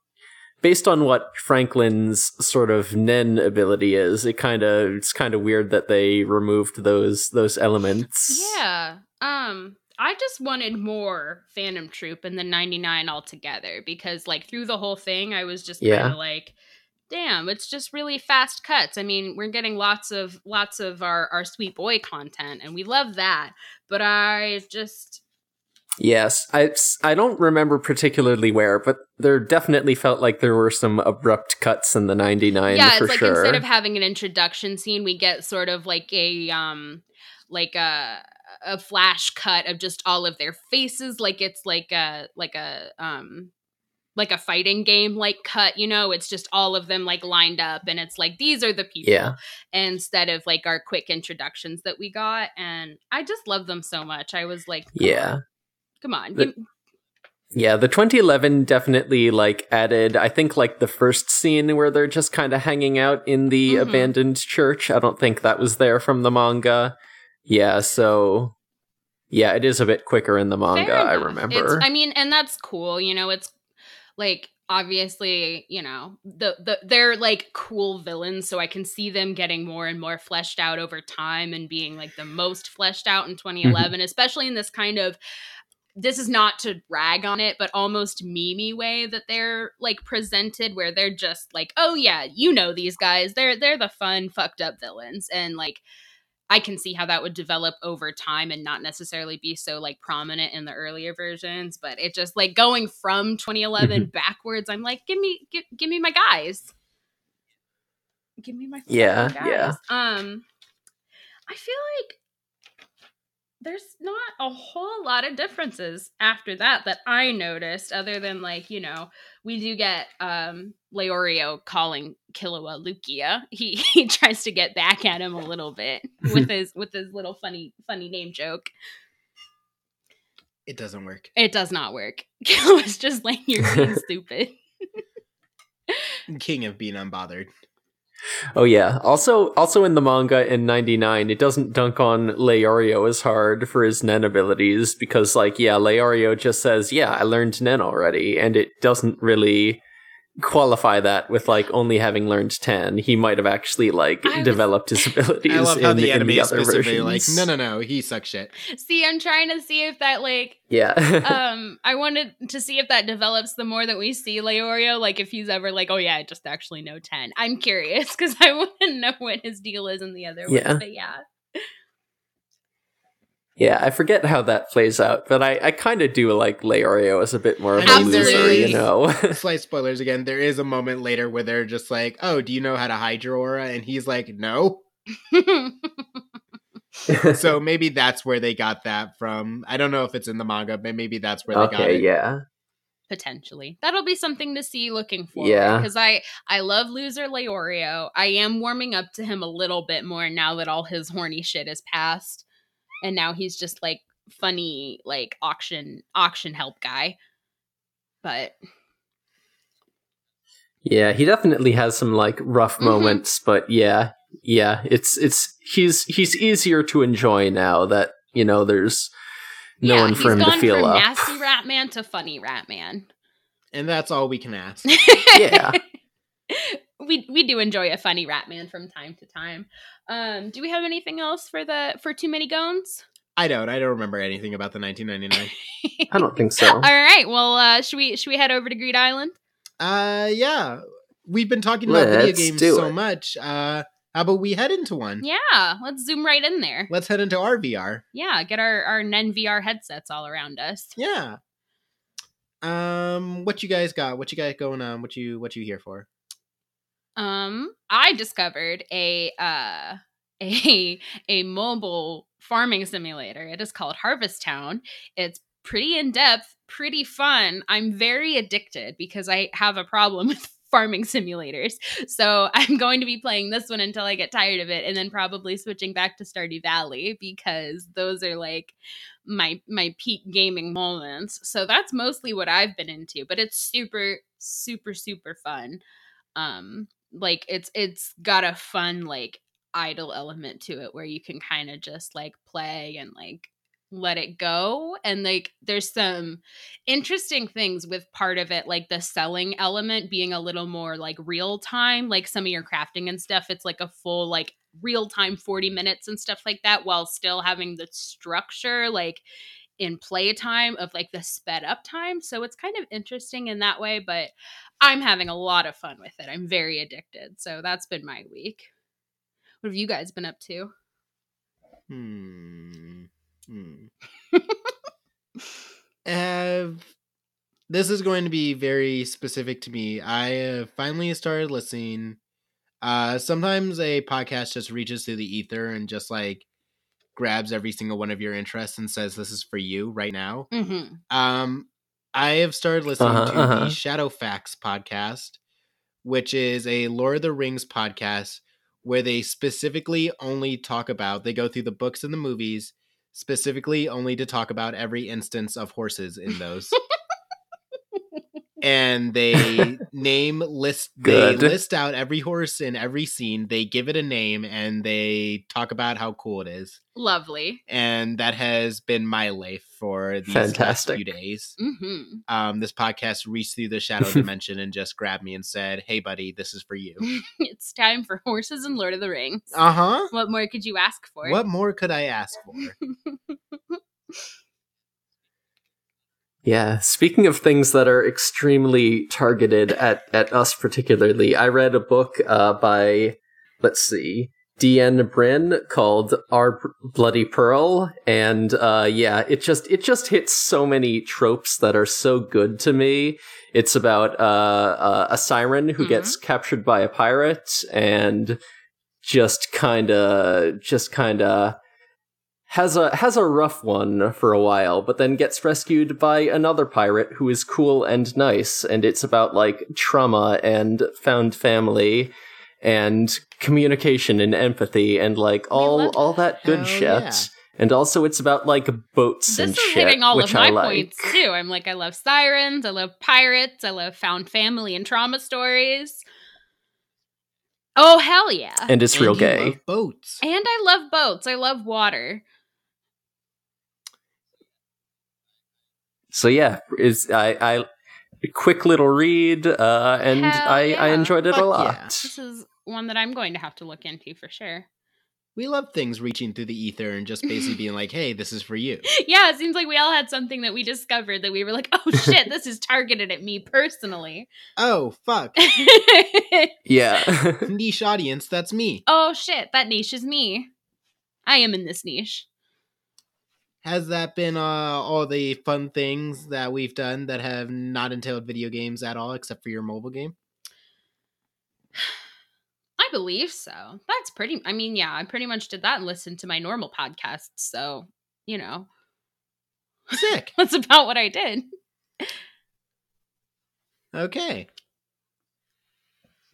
[SPEAKER 1] based on what Franklin's sort of Nen ability is, it kind of it's kind of weird that they removed those those elements.
[SPEAKER 3] Yeah. Um I just wanted more Phantom Troupe in the 99 altogether because like through the whole thing I was just
[SPEAKER 1] Yeah.
[SPEAKER 3] kind of like damn, it's just really fast cuts. I mean, we're getting lots of lots of our our sweet boy content and we love that. But I just
[SPEAKER 1] Yes, I I don't remember particularly where, but there definitely felt like there were some abrupt cuts in the 99
[SPEAKER 3] yeah,
[SPEAKER 1] for
[SPEAKER 3] it's like
[SPEAKER 1] sure.
[SPEAKER 3] instead of having an introduction scene, we get sort of like a um like a a flash cut of just all of their faces like it's like a like a um like a fighting game like cut you know it's just all of them like lined up and it's like these are the people
[SPEAKER 1] yeah.
[SPEAKER 3] instead of like our quick introductions that we got and i just love them so much i was like come
[SPEAKER 1] Yeah.
[SPEAKER 3] on, come on
[SPEAKER 1] The- Yeah, the 2011 definitely like added I think like the first scene where they're just kind of hanging out in the
[SPEAKER 3] Mhm.
[SPEAKER 1] abandoned church. I don't think that was there from the manga. Yeah, so yeah, it is a bit quicker in the manga, I remember.
[SPEAKER 3] It's, I mean, and that's cool. You know, it's like obviously, you know, the the they're like cool villains, so I can see them getting more and more fleshed out over time and being like the most fleshed out in
[SPEAKER 1] Mm-hmm.
[SPEAKER 3] 2011, especially in this kind of this is not to rag on it, but almost mimi way that they're like presented, where they're just like, oh yeah, you know these guys, they're they're the fun fucked up villains, and like I can see how that would develop over time and not necessarily be so like prominent in the earlier versions, but it just like going from 2011 backwards, I'm like, give me give, give me my guys. Give me my
[SPEAKER 1] Yeah,
[SPEAKER 3] fucking
[SPEAKER 1] yeah.
[SPEAKER 3] Um I feel like there's not a whole lot of differences after that that I noticed other than like, you know, we do get um Leorio calling Killua Lukia. He he tries to get back at him a little bit with his with his little funny funny name joke.
[SPEAKER 2] It doesn't work.
[SPEAKER 3] It does not work. Killua's just like you're being stupid.
[SPEAKER 2] King of being unbothered.
[SPEAKER 1] Oh yeah. Also, also in the manga in '99, it doesn't dunk on Leorio as hard for his Nen abilities because, like, yeah, Leorio just says, "Yeah, I learned Nen already," and it doesn't really qualify that with like only having learned ten. He might have actually like
[SPEAKER 3] I was-
[SPEAKER 1] developed his abilities.
[SPEAKER 2] I love how
[SPEAKER 1] in,
[SPEAKER 2] the
[SPEAKER 1] in
[SPEAKER 2] anime
[SPEAKER 1] the
[SPEAKER 2] is
[SPEAKER 1] other
[SPEAKER 2] specifically like, no, no, no, he sucks shit.
[SPEAKER 3] see, I'm trying to see if that like
[SPEAKER 1] Yeah.
[SPEAKER 3] um I wanted to see if that develops the more that we see Leorio, like if he's ever like, oh yeah, I just actually know ten. I'm curious because I want to know what his deal is in the other
[SPEAKER 1] Yeah.
[SPEAKER 3] ones. But yeah.
[SPEAKER 1] Yeah, I forget how that plays out, but I, I kind of do like Leorio as a bit more of a loser, you know.
[SPEAKER 2] Slight spoilers again. There is a moment later where they're just like, "Oh, do you know how to hide your aura?" And he's like, "No." So maybe that's where they got that from. I don't know if it's in the manga, but maybe that's where they got it.
[SPEAKER 1] yeah.
[SPEAKER 3] potentially that'll be something to see looking forward
[SPEAKER 1] Yeah.
[SPEAKER 3] because i i love loser leorio i am warming up to him a little bit more now that all his horny shit is past and now he's just like funny like auction auction help guy but
[SPEAKER 1] Yeah, he definitely has some like rough
[SPEAKER 3] Mhm.
[SPEAKER 1] moments, but yeah, yeah, it's it's he's he's easier to enjoy now that you know there's no
[SPEAKER 3] yeah,
[SPEAKER 1] one for him
[SPEAKER 3] he's
[SPEAKER 1] to feel
[SPEAKER 3] from
[SPEAKER 1] up.
[SPEAKER 3] nasty rat man to funny rat man
[SPEAKER 2] And that's all we can ask.
[SPEAKER 1] Yeah.
[SPEAKER 3] we we do enjoy a funny rat man from time to time um do we have anything else for the for too many gones
[SPEAKER 2] I don't. I don't remember anything about the 1999.
[SPEAKER 1] I don't think so.
[SPEAKER 3] all right well uh should we should we head over to greed island
[SPEAKER 2] uh, yeah. We've been talking about video
[SPEAKER 1] Let's
[SPEAKER 2] games so
[SPEAKER 1] it.
[SPEAKER 2] much. Uh, how about we head into one?
[SPEAKER 3] Yeah, let's zoom right in there.
[SPEAKER 2] Let's head into our VR.
[SPEAKER 3] Yeah, get our our Nen VR headsets all around us.
[SPEAKER 2] Yeah. Um, what you guys got? What you got going on? What you what you here for?
[SPEAKER 3] Um, I discovered a uh a a mobile farming simulator. It is called Harvest Town. It's pretty in depth, pretty fun. I'm very addicted because I have a problem with farming simulators. So I'm going to be playing this one until I get tired of it and then probably switching back to Stardew Valley because those are like my my peak gaming moments. So that's mostly what I've been into, but it's super super super fun. Um like it's it's got a fun like idle element to it where you can kind of just like play and like let it go and like there's some interesting things with part of it like the selling element being a little more like real time like some of your crafting and stuff it's like a full like real time 40 minutes and stuff like that while still having the structure like in playtime of like the sped up time so it's kind of interesting in that way but i'm having a lot of fun with it i'm very addicted so that's been my week what have you guys been up to
[SPEAKER 2] Hmm. Hmm. Have this is going to be very specific to me. I have finally started listening. Uh, sometimes a podcast just reaches through the ether and just like grabs every single one of your interests and says, "This is for you right now."
[SPEAKER 3] mm-hmm.
[SPEAKER 2] Um, I have started listening
[SPEAKER 1] Uh-huh,
[SPEAKER 2] to
[SPEAKER 1] uh-huh.
[SPEAKER 2] the Shadow Facts podcast, which is a Lord of the Rings podcast where they specifically only talk about they go through the books and the movies specifically only to talk about every instance of horses in those. and they name list
[SPEAKER 1] Good.
[SPEAKER 2] they list out every horse in every scene, they give it a name and they talk about how cool it is.
[SPEAKER 3] lovely
[SPEAKER 2] And that has been my life for these last
[SPEAKER 1] Fantastic.
[SPEAKER 2] few days
[SPEAKER 3] mm-hmm.
[SPEAKER 2] um, this podcast reached through the shadow dimension and just grabbed me and said, "Hey, buddy, this is for you."
[SPEAKER 3] it's time for horses and lord of the rings
[SPEAKER 2] Uh huh.
[SPEAKER 3] what more could you ask for
[SPEAKER 2] What more could I ask for?
[SPEAKER 1] Yeah, speaking of things that are extremely targeted at, at us particularly, I read a book uh, by, let's see, D.N. Bryn called Our Bloody Pearl, and uh, yeah, it just it just hits so many tropes that are so good to me. It's about uh, uh, a siren who
[SPEAKER 3] Mhm.
[SPEAKER 1] gets captured by a pirate and just kind of just kind of has a has a rough one for a while, but then gets rescued by another pirate who is cool and nice, and it's about like trauma and found family and communication and empathy and like all
[SPEAKER 3] love
[SPEAKER 1] all that good
[SPEAKER 2] Hell
[SPEAKER 1] shit.
[SPEAKER 2] yeah.
[SPEAKER 1] And also, it's about like boats
[SPEAKER 3] this
[SPEAKER 1] and
[SPEAKER 3] is
[SPEAKER 1] shit,
[SPEAKER 3] hitting all
[SPEAKER 1] which
[SPEAKER 3] of my
[SPEAKER 1] I like.
[SPEAKER 3] points too i'm like i love sirens i love pirates i love found family and trauma stories oh hell yeah and,
[SPEAKER 1] And it's real
[SPEAKER 2] And you
[SPEAKER 1] gay.
[SPEAKER 2] love boats.
[SPEAKER 3] And I love boats i love water
[SPEAKER 1] So yeah, is I I quick little read, uh, and
[SPEAKER 3] Hell
[SPEAKER 1] I I enjoyed it
[SPEAKER 2] Fuck
[SPEAKER 1] a
[SPEAKER 2] yeah.
[SPEAKER 1] lot.
[SPEAKER 3] this is one that i'm going to have to look into for sure
[SPEAKER 2] We love things reaching through the ether and just basically being like, "Hey, this is for you."
[SPEAKER 3] yeah it seems like we all had something that we discovered that we were like oh shit this is targeted at me personally
[SPEAKER 2] Oh fuck,
[SPEAKER 1] Yeah.
[SPEAKER 2] niche audience. That's me.
[SPEAKER 3] oh shit that niche is me i am in this niche
[SPEAKER 2] Has that been uh, all the fun things that we've done that have not entailed video games at all, except for your mobile game?
[SPEAKER 3] I believe so. That's pretty. I mean, yeah, I pretty much did that and listened to my normal podcasts. So, you know,
[SPEAKER 2] Sick.
[SPEAKER 3] that's about what I did.
[SPEAKER 2] Okay.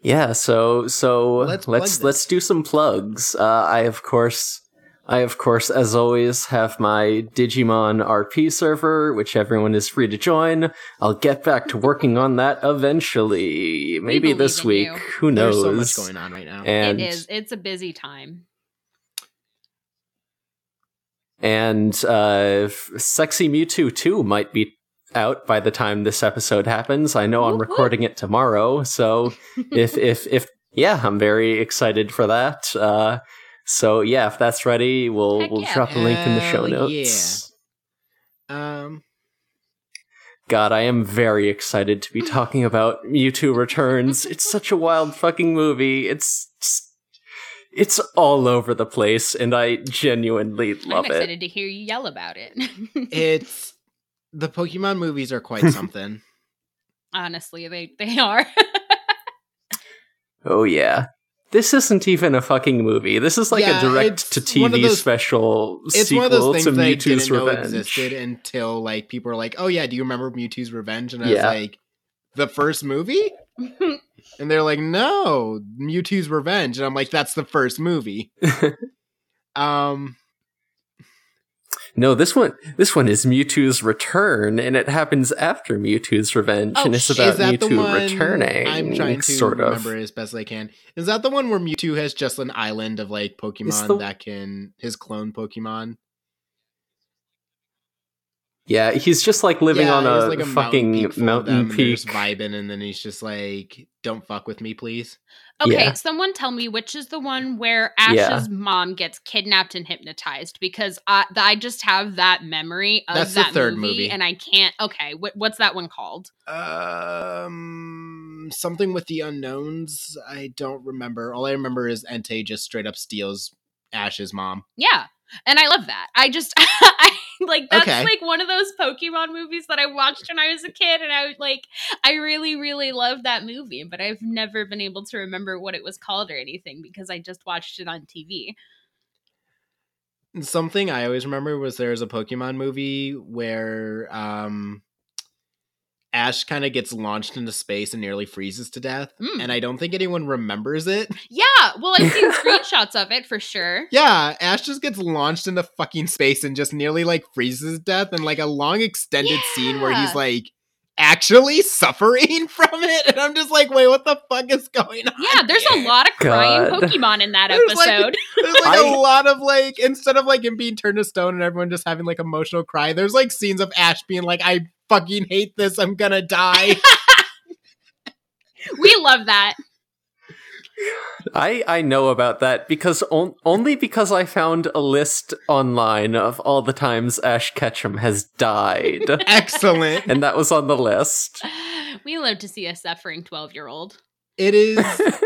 [SPEAKER 1] Yeah, so so
[SPEAKER 2] Let's
[SPEAKER 1] let's let's, do some plugs. Uh, I of course I of course as always have my Digimon RP server, which everyone is free to join. I'll get back to working on that eventually. Maybe
[SPEAKER 3] believe
[SPEAKER 1] this
[SPEAKER 3] in
[SPEAKER 1] week.
[SPEAKER 3] you.
[SPEAKER 1] Who knows?
[SPEAKER 2] There's so much going on right now.
[SPEAKER 1] And
[SPEAKER 3] it is. It's a busy time.
[SPEAKER 1] and uh, f- Sexy Mewtwo 2 might be out by the time this episode happens. I know I'm
[SPEAKER 3] Whoop, whoop.
[SPEAKER 1] recording it tomorrow, so if if if yeah, I'm very excited for that. Uh, so yeah, if that's ready, we'll
[SPEAKER 3] Heck
[SPEAKER 1] we'll
[SPEAKER 3] yeah.
[SPEAKER 1] drop a link in the show
[SPEAKER 2] Hell
[SPEAKER 1] notes.
[SPEAKER 2] Um,
[SPEAKER 1] God, I am very excited to be talking about Mewtwo Returns. it's such a wild fucking movie. It's it's all over the place, and I genuinely love it.
[SPEAKER 3] I'm
[SPEAKER 1] it.
[SPEAKER 3] excited to hear you yell about it.
[SPEAKER 2] it's the Pokemon movies are quite something.
[SPEAKER 3] Honestly, they they are.
[SPEAKER 1] Oh yeah. This isn't even a fucking movie. This is like
[SPEAKER 2] Yeah,
[SPEAKER 1] a direct to
[SPEAKER 2] it's one of
[SPEAKER 1] TV
[SPEAKER 2] those-
[SPEAKER 1] special
[SPEAKER 2] It's
[SPEAKER 1] sequel
[SPEAKER 2] one of those things
[SPEAKER 1] to
[SPEAKER 2] that I didn't know existed until like people were like, "Oh yeah, do you remember Mewtwo's Revenge?" And I was like, "The first movie? And they're like, no, Mewtwo's Revenge. And I'm like, that's the first movie. Um,
[SPEAKER 1] no, this one this one is Mewtwo's Return, and it happens after Mewtwo's Revenge,
[SPEAKER 3] Oh,
[SPEAKER 1] and it's about
[SPEAKER 2] is that the
[SPEAKER 1] Mewtwo returning.
[SPEAKER 2] I'm trying to
[SPEAKER 1] sort of.
[SPEAKER 2] remember as best I can. Is that the one where Mewtwo has just an island of like Pokemon
[SPEAKER 1] the-
[SPEAKER 2] that can his clone Pokemon?
[SPEAKER 1] Yeah, he's just like living
[SPEAKER 2] Yeah,
[SPEAKER 1] on a,
[SPEAKER 2] like, mountain
[SPEAKER 1] fucking
[SPEAKER 2] peak
[SPEAKER 1] mountain
[SPEAKER 2] them, and
[SPEAKER 1] peak.
[SPEAKER 2] vibing, and then he's just like, "Don't fuck with me, please."
[SPEAKER 3] Okay,
[SPEAKER 1] Yeah.
[SPEAKER 3] someone tell me which is the one where Ash's
[SPEAKER 1] Yeah.
[SPEAKER 3] mom gets kidnapped and hypnotized because I, I just have that memory of
[SPEAKER 2] That's
[SPEAKER 3] that
[SPEAKER 2] third
[SPEAKER 3] movie,
[SPEAKER 2] movie.
[SPEAKER 3] and I can't. Okay, what, what's that one called?
[SPEAKER 2] Um, something with the unknowns. I don't remember. All I remember is Entei just straight up steals Ash's mom.
[SPEAKER 3] Yeah, and I love that. I just I like that's
[SPEAKER 2] Okay.
[SPEAKER 3] like one of those Pokemon movies that I watched when I was a kid, and I was like, I really really love that movie, but I've never been able to remember what it was called or anything because I just watched it on TV.
[SPEAKER 2] Something I always remember was there's a Pokemon movie where um Ash kind of gets launched into space and nearly freezes to death.
[SPEAKER 3] Mm.
[SPEAKER 2] And I don't think anyone remembers it.
[SPEAKER 3] Yeah, well, I've seen screenshots of it for sure.
[SPEAKER 2] Yeah, Ash just gets launched into fucking space and just nearly like freezes to death and like a long extended scene where he's like actually suffering from it. And I'm just like, wait, what the fuck is going on?
[SPEAKER 3] Yeah, there's a lot of crying
[SPEAKER 1] God.
[SPEAKER 3] Pokemon in that
[SPEAKER 2] There's, like,
[SPEAKER 3] episode.
[SPEAKER 2] There's like a
[SPEAKER 1] I-
[SPEAKER 2] lot of like instead of like him being turned to stone and everyone just having like emotional cry, there's like scenes of Ash being like, I fucking hate this, I'm gonna die.
[SPEAKER 3] we love that.
[SPEAKER 1] I I know about that because on, only because I found a list online of all the times Ash Ketchum has died,
[SPEAKER 2] Excellent.
[SPEAKER 1] and that was on the list.
[SPEAKER 3] We love to see a suffering 12 year old.
[SPEAKER 2] It is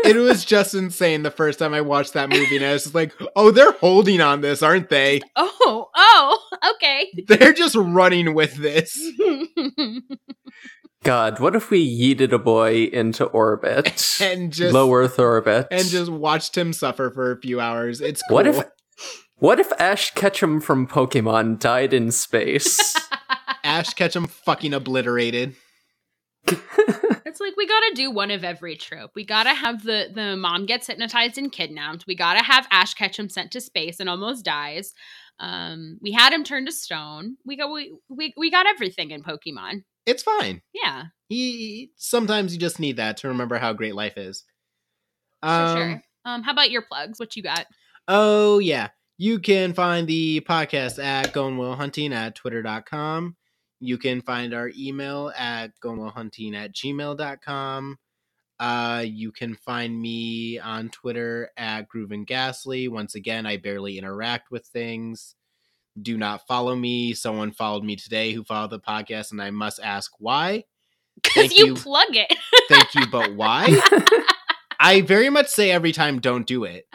[SPEAKER 2] it was just insane the first time I watched that movie and I was just like, oh, they're holding on this, aren't they?
[SPEAKER 3] Oh, oh, okay.
[SPEAKER 2] They're just running with this.
[SPEAKER 1] God, what if we yeeted a boy into orbit,
[SPEAKER 2] And just
[SPEAKER 1] low Earth orbit,
[SPEAKER 2] and just watched him suffer for a few hours. It's cool.
[SPEAKER 1] What if what if Ash Ketchum from Pokemon died in space?
[SPEAKER 2] Ash Ketchum fucking obliterated?
[SPEAKER 3] It's like we gotta do one of every trope. We gotta have the the mom gets hypnotized and kidnapped. We gotta have Ash Ketchum sent to space and almost dies. Um, we had him turned to stone. We got we we, we got everything in Pokemon.
[SPEAKER 2] It's fine.
[SPEAKER 3] Yeah,
[SPEAKER 2] He sometimes you just need that to remember how great life is.
[SPEAKER 3] for
[SPEAKER 2] Um,
[SPEAKER 3] sure. Um, how about your plugs? What you got?
[SPEAKER 2] Oh yeah. You can find the podcast at Going Will Hunting at twitter.com. You can find our email at goingwillhunting at gmail.com. Uh, you can find me on Twitter at Groove and Ghastly. Once again, I barely interact with things. Do not follow me. Someone followed me today who followed the podcast, and I must ask why.
[SPEAKER 3] Because you,
[SPEAKER 2] you.
[SPEAKER 3] plug it.
[SPEAKER 2] Thank you, but why? I very much say every time, don't do it.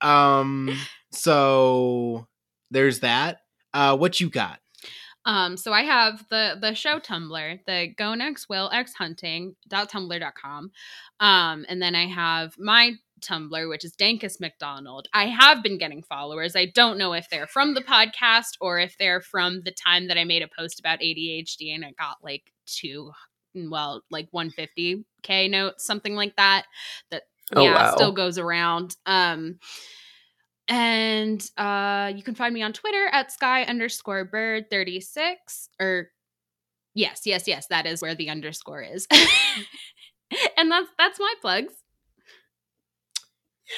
[SPEAKER 2] Um, so there's that. Uh, what you got?
[SPEAKER 3] Um, so I have the the show Tumblr, the go next will x hunting dot tumblr dot com. Um, and then I have my Tumblr, which is Dankus McDonald. I have been getting followers. I don't know if they're from the podcast or if they're from the time that I made a post about ADHD and I got like two, well, like 150k notes, something like that. That
[SPEAKER 1] Oh,
[SPEAKER 3] yeah,
[SPEAKER 1] wow.
[SPEAKER 3] still goes around. Um, and uh, you can find me on Twitter at sky underscore bird 36 or yes, yes, yes, that is where the underscore is. and that's that's my plugs.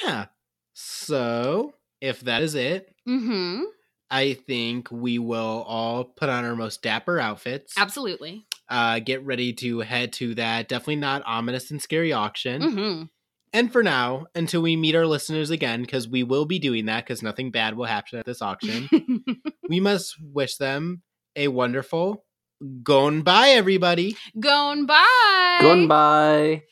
[SPEAKER 2] Yeah. So if that is it,
[SPEAKER 3] Mm-hmm.
[SPEAKER 2] I think we will all put on our most dapper outfits.
[SPEAKER 3] Absolutely.
[SPEAKER 2] Uh, get ready to head to that definitely not ominous and scary auction.
[SPEAKER 3] Mm-hmm.
[SPEAKER 2] And for now, until we meet our listeners again, because we will be doing that, because nothing bad will happen at this auction. we must wish them a wonderful gone by, everybody.
[SPEAKER 3] Going by.
[SPEAKER 1] Going by.